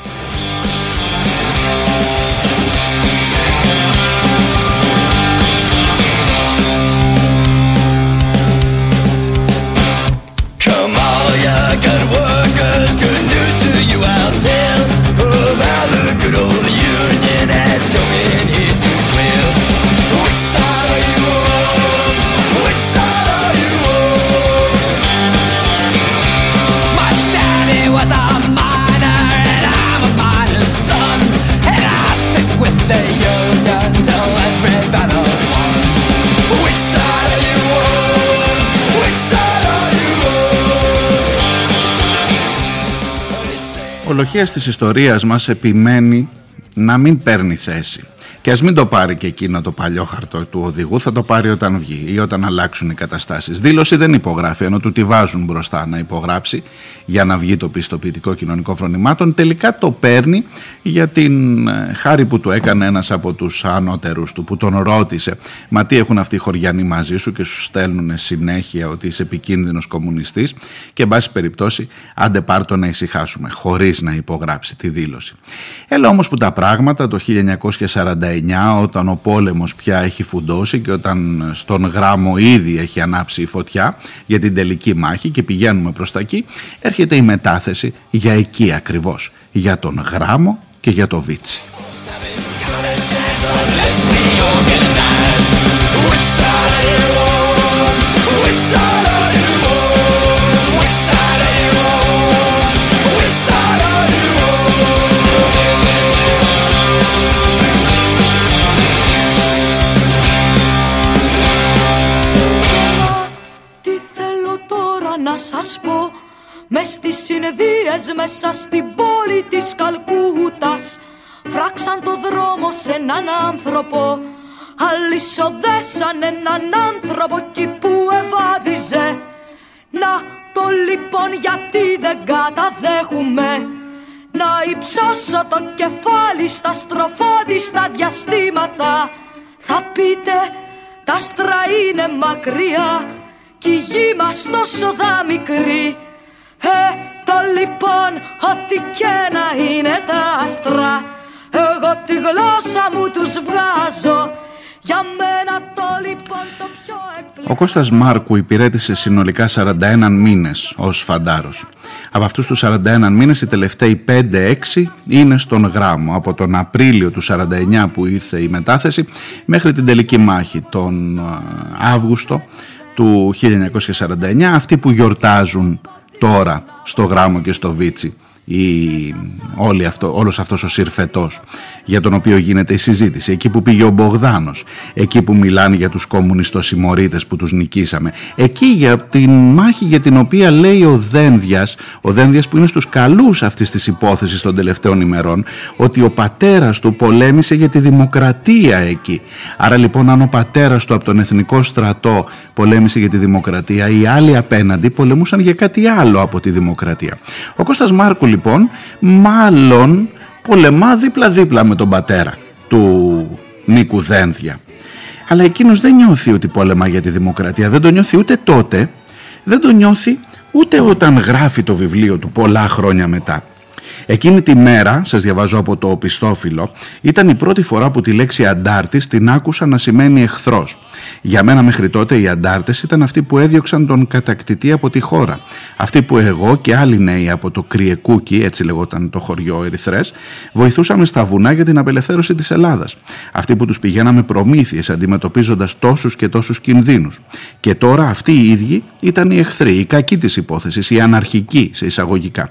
Ολοχίας της ιστορίας μας επιμένει να μην παίρνει θέση. Και ας μην το πάρει και εκείνο το παλιό χαρτό του οδηγού, θα το πάρει όταν βγει ή όταν αλλάξουν οι καταστάσεις. Δήλωση δεν υπογράφει, ενώ του τη βάζουν μπροστά να υπογράψει για να βγει το πιστοποιητικό κοινωνικό φρονημάτων. Τελικά το παίρνει για την ε, χάρη που του έκανε ένας από τους ανώτερους του, που τον ρώτησε, Μα τι έχουν αυτοί οι χωριανοί μαζί σου και σου στέλνουν συνέχεια ότι είσαι επικίνδυνος κομμουνιστής. Και εν πάση περιπτώσει, άντε πάρτο να ησυχάσουμε, χωρίς να υπογράψει τη δήλωση. Έλα όμως που τα πράγματα το 1949 όταν ο πόλεμος πια έχει φουντώσει και όταν στον γράμμο ήδη έχει ανάψει η φωτιά για την τελική μάχη και πηγαίνουμε προς τα εκεί έρχεται η μετάθεση για εκεί ακριβώς για τον γράμμο και για το βίτσι. σας μες στις συνεδίες μέσα στην πόλη της Καλκούτας φράξαν το δρόμο σε έναν άνθρωπο. Αλυσοδέσαν έναν άνθρωπο εκεί που ευάδιζε Να το λοιπόν γιατί δεν καταδέχουμε. Να υψώσω το κεφάλι στα στροφόδιστα διαστήματα. Θα πείτε τα άστρα είναι μακριά κι η γη μας τόσο δα μικρή Ε, το λοιπόν ό,τι και να είναι τα άστρα Εγώ τη γλώσσα μου τους βγάζω για μένα το λοιπόν το πιο εκπληκτικό Ο Κώστας Μάρκου υπηρέτησε συνολικά 41 μήνες ως φαντάρος. Από αυτούς τους 41 μήνες οι τελευταίοι 5-6 είναι στον γράμμο. Από τον Απρίλιο του 49 που ήρθε η μετάθεση μέχρι την τελική μάχη τον ε, Αύγουστο του 1949 αυτοί που γιορτάζουν τώρα στο Γράμμο και στο Βίτσι η, όλη αυτό, όλος αυτός ο συρφετός για τον οποίο γίνεται η συζήτηση. Εκεί που πήγε ο Μπογδάνος εκεί που μιλάνε για τους κομμουνιστοσημωρίτες που τους νικήσαμε εκεί για την μάχη για την οποία λέει ο Δένδιας ο Δένδιας που είναι στους καλούς αυτής της υπόθεσης των τελευταίων ημερών ότι ο πατέρας του πολέμησε για τη δημοκρατία εκεί. Άρα λοιπόν αν ο πατέρας του από τον εθνικό στρατό πολέμησε για τη δημοκρατία οι άλλοι απέναντι πολεμούσαν για κάτι άλλο από τη δημοκρατία. Ο Κώστας Μάρκου λοιπόν μάλλον πολεμά δίπλα-δίπλα με τον πατέρα του Νίκου Δένδια. Αλλά εκείνος δεν νιώθει ότι πόλεμα για τη δημοκρατία, δεν το νιώθει ούτε τότε, δεν το νιώθει ούτε όταν γράφει το βιβλίο του πολλά χρόνια μετά. Εκείνη τη μέρα, σας διαβάζω από το πιστόφυλλο, ήταν η πρώτη φορά που τη λέξη αντάρτης την άκουσα να σημαίνει εχθρός. Για μένα μέχρι τότε οι αντάρτες ήταν αυτοί που έδιωξαν τον κατακτητή από τη χώρα. Αυτοί που εγώ και άλλοι νέοι από το Κριεκούκι, έτσι λεγόταν το χωριό Ερυθρές, βοηθούσαμε στα βουνά για την απελευθέρωση της Ελλάδας. Αυτοί που τους πηγαίναμε προμήθειες αντιμετωπίζοντας τόσους και τόσους κινδύνους. Και τώρα αυτοί οι ίδιοι ήταν οι εχθροί, οι κακοί της υπόθεσης, οι αναρχικοί σε εισαγωγικά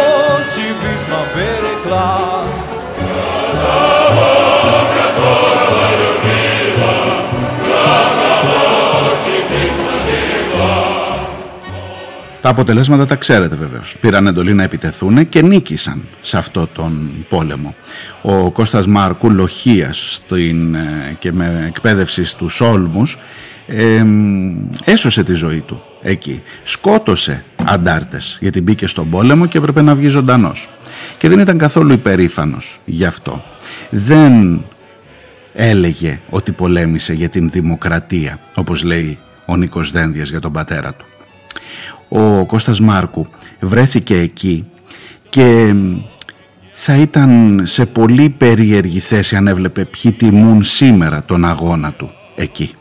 Τα αποτελέσματα τα ξέρετε βεβαίως. Πήραν εντολή να επιτεθούν και νίκησαν σε αυτό τον πόλεμο. Ο Κώστας Μάρκου Λοχίας στην, ε, και με εκπαίδευση στους Όλμους ε, έσωσε τη ζωή του εκεί. Σκότωσε αντάρτες γιατί μπήκε στον πόλεμο και έπρεπε να βγει ζωντανός. Και δεν ήταν καθόλου υπερήφανος γι' αυτό. Δεν έλεγε ότι πολέμησε για την δημοκρατία όπως λέει ο Νίκος Δένδιας για τον πατέρα του ο Κώστας Μάρκου βρέθηκε εκεί και θα ήταν σε πολύ περίεργη θέση αν έβλεπε ποιοι τιμούν σήμερα τον αγώνα του εκεί.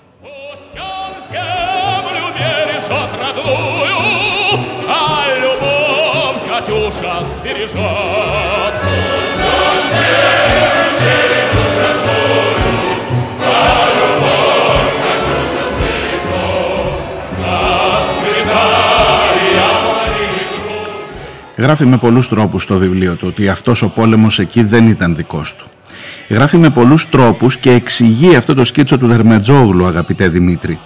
Γράφει με πολλούς τρόπους στο βιβλίο του ότι αυτός ο πόλεμος εκεί δεν ήταν δικός του. Γράφει με πολλούς τρόπους και εξηγεί αυτό το σκίτσο του Δερμετζόγλου αγαπητέ Δημήτρη.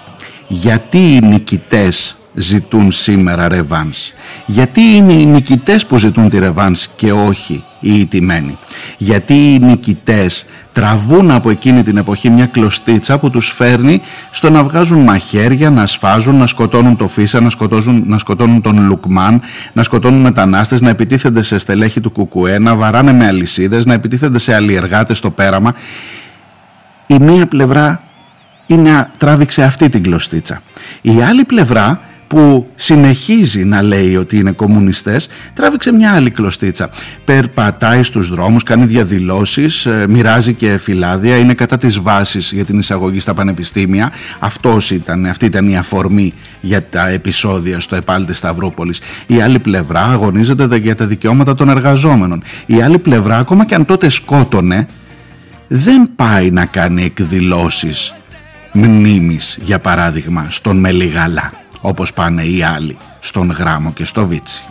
Γιατί οι νικητές ζητούν σήμερα ρεβάνς; Γιατί είναι οι νικητές που ζητούν τη ρεβάνς και όχι οι ιτημένοι. Γιατί οι νικητές τραβούν από εκείνη την εποχή μια κλωστίτσα που τους φέρνει στο να βγάζουν μαχαίρια, να σφάζουν, να σκοτώνουν το Φίσα, να σκοτώνουν, να σκοτώνουν τον Λουκμάν, να σκοτώνουν μετανάστες, να επιτίθενται σε στελέχη του Κουκουέ, να βαράνε με αλυσίδες, να επιτίθενται σε αλλιεργάτες στο πέραμα. Η μία πλευρά είναι, τράβηξε αυτή την κλωστίτσα. Η άλλη πλευρά που συνεχίζει να λέει ότι είναι κομμουνιστές τράβηξε μια άλλη κλωστίτσα. Περπατάει στους δρόμους, κάνει διαδηλώσεις ε, μοιράζει και φυλάδια είναι κατά τις βάσεις για την εισαγωγή στα πανεπιστήμια. Αυτός ήταν, αυτή ήταν η αφορμή για τα επεισόδια στο Επάλτε Σταυρούπολης. Η άλλη πλευρά αγωνίζεται για τα δικαιώματα των εργαζόμενων. Η άλλη πλευρά ακόμα και αν τότε σκότωνε δεν πάει να κάνει εκδηλώσεις μνήμης για παράδειγμα στον Μελιγαλά όπως πάνε οι άλλοι στον Γράμμο και στο Βίτσι.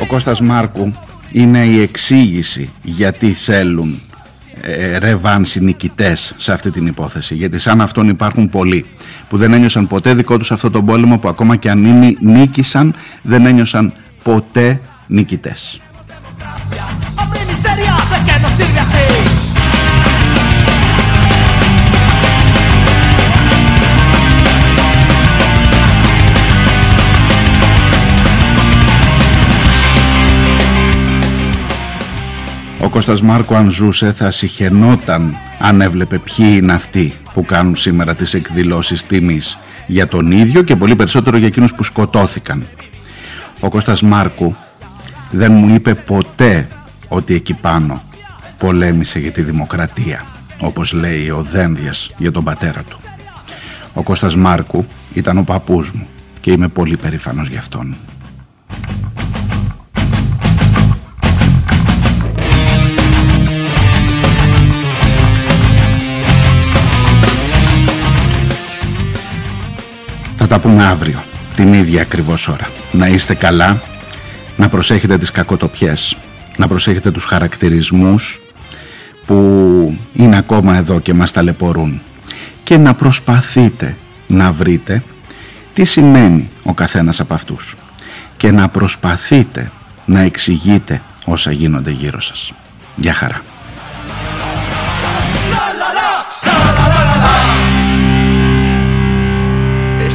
Ο Κώστας Μάρκου είναι η εξήγηση γιατί θέλουν ε, ρεβάνση νικητές σε αυτή την υπόθεση. Γιατί σαν αυτόν υπάρχουν πολλοί που δεν ένιωσαν ποτέ δικό τους αυτό τον πόλεμο που ακόμα και αν είναι, νίκησαν δεν ένιωσαν ποτέ νικητές. Κώστας Μάρκο αν ζούσε θα συχαινόταν αν έβλεπε ποιοι είναι αυτοί που κάνουν σήμερα τις εκδηλώσεις τιμής για τον ίδιο και πολύ περισσότερο για εκείνους που σκοτώθηκαν. Ο Κώστας Μάρκου δεν μου είπε ποτέ ότι εκεί πάνω πολέμησε για τη δημοκρατία όπως λέει ο Δένδιας για τον πατέρα του. Ο Κώστας Μάρκου ήταν ο παππούς μου και είμαι πολύ περήφανος γι' αυτόν. Τα πούμε αύριο, την ίδια ακριβώς ώρα. Να είστε καλά, να προσέχετε τις κακοτοπιές, να προσέχετε τους χαρακτηρισμούς που είναι ακόμα εδώ και μας ταλαιπωρούν και να προσπαθείτε να βρείτε τι σημαίνει ο καθένας από αυτούς και να προσπαθείτε να εξηγείτε όσα γίνονται γύρω σας. Γεια χαρά.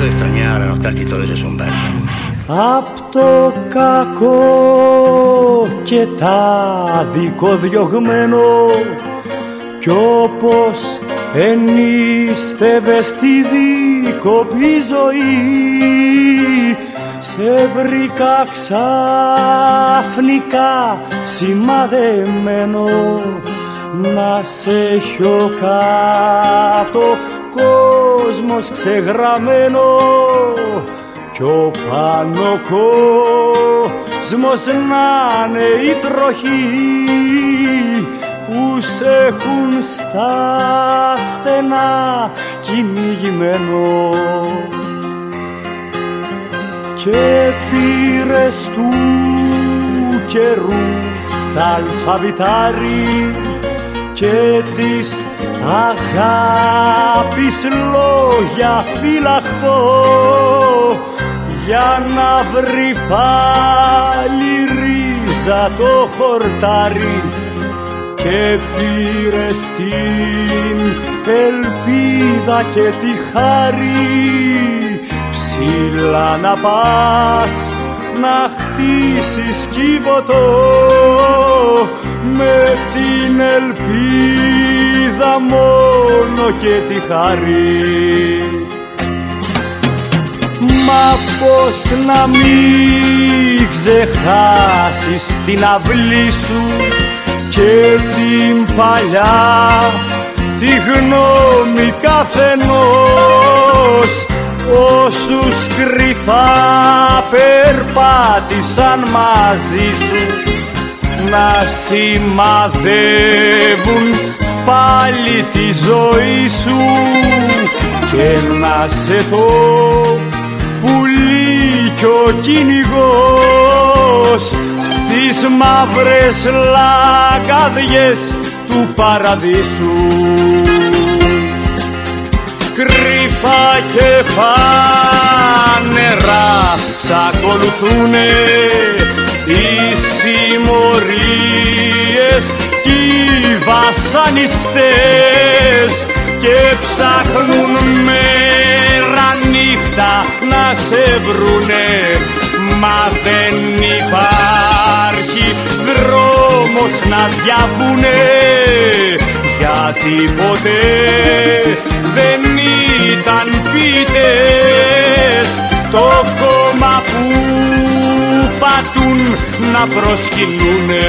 Eso de extrañar a nostálgicos es un verso. Απ' το κακό και τα διωγμένο κι όπως ενίστευε στη δίκοπη ζωή σε βρήκα ξαφνικά σημαδεμένο να σε έχω κάτω κόσμος ξεγραμμένο κι ο πάνω κόσμος να είναι η τροχή που σε έχουν στα στενά κυνηγημένο. Και πήρες του καιρού τα αλφαβητάρι και της αγάπης λόγια φυλαχτό για να βρει πάλι ρίζα το χορτάρι και πήρε την ελπίδα και τη χάρη ψηλά να πας να χτίσεις κύβωτο με την ελπίδα μόνο και τη χαρή Μα πως να μην ξεχάσεις την αυλή σου και την παλιά τη γνώμη καθενός όσους κρυφά περπάτησαν μαζί σου να σημαδεύουν πάλι τη ζωή σου. Και να σε το πουλί κι ο κυνηγός στις μαύρες λαγκαδιές του παραδείσου κρυφά και φανερά σ' ακολουθούνε οι συμμορίες κι οι βασανιστές και ψάχνουν μέρα νύχτα να σε βρουνε μα δεν υπάρχει δρόμος να διαβούνε γιατί ποτέ δεν ήταν πίτες το κόμμα που πατούν να προσκυνούνε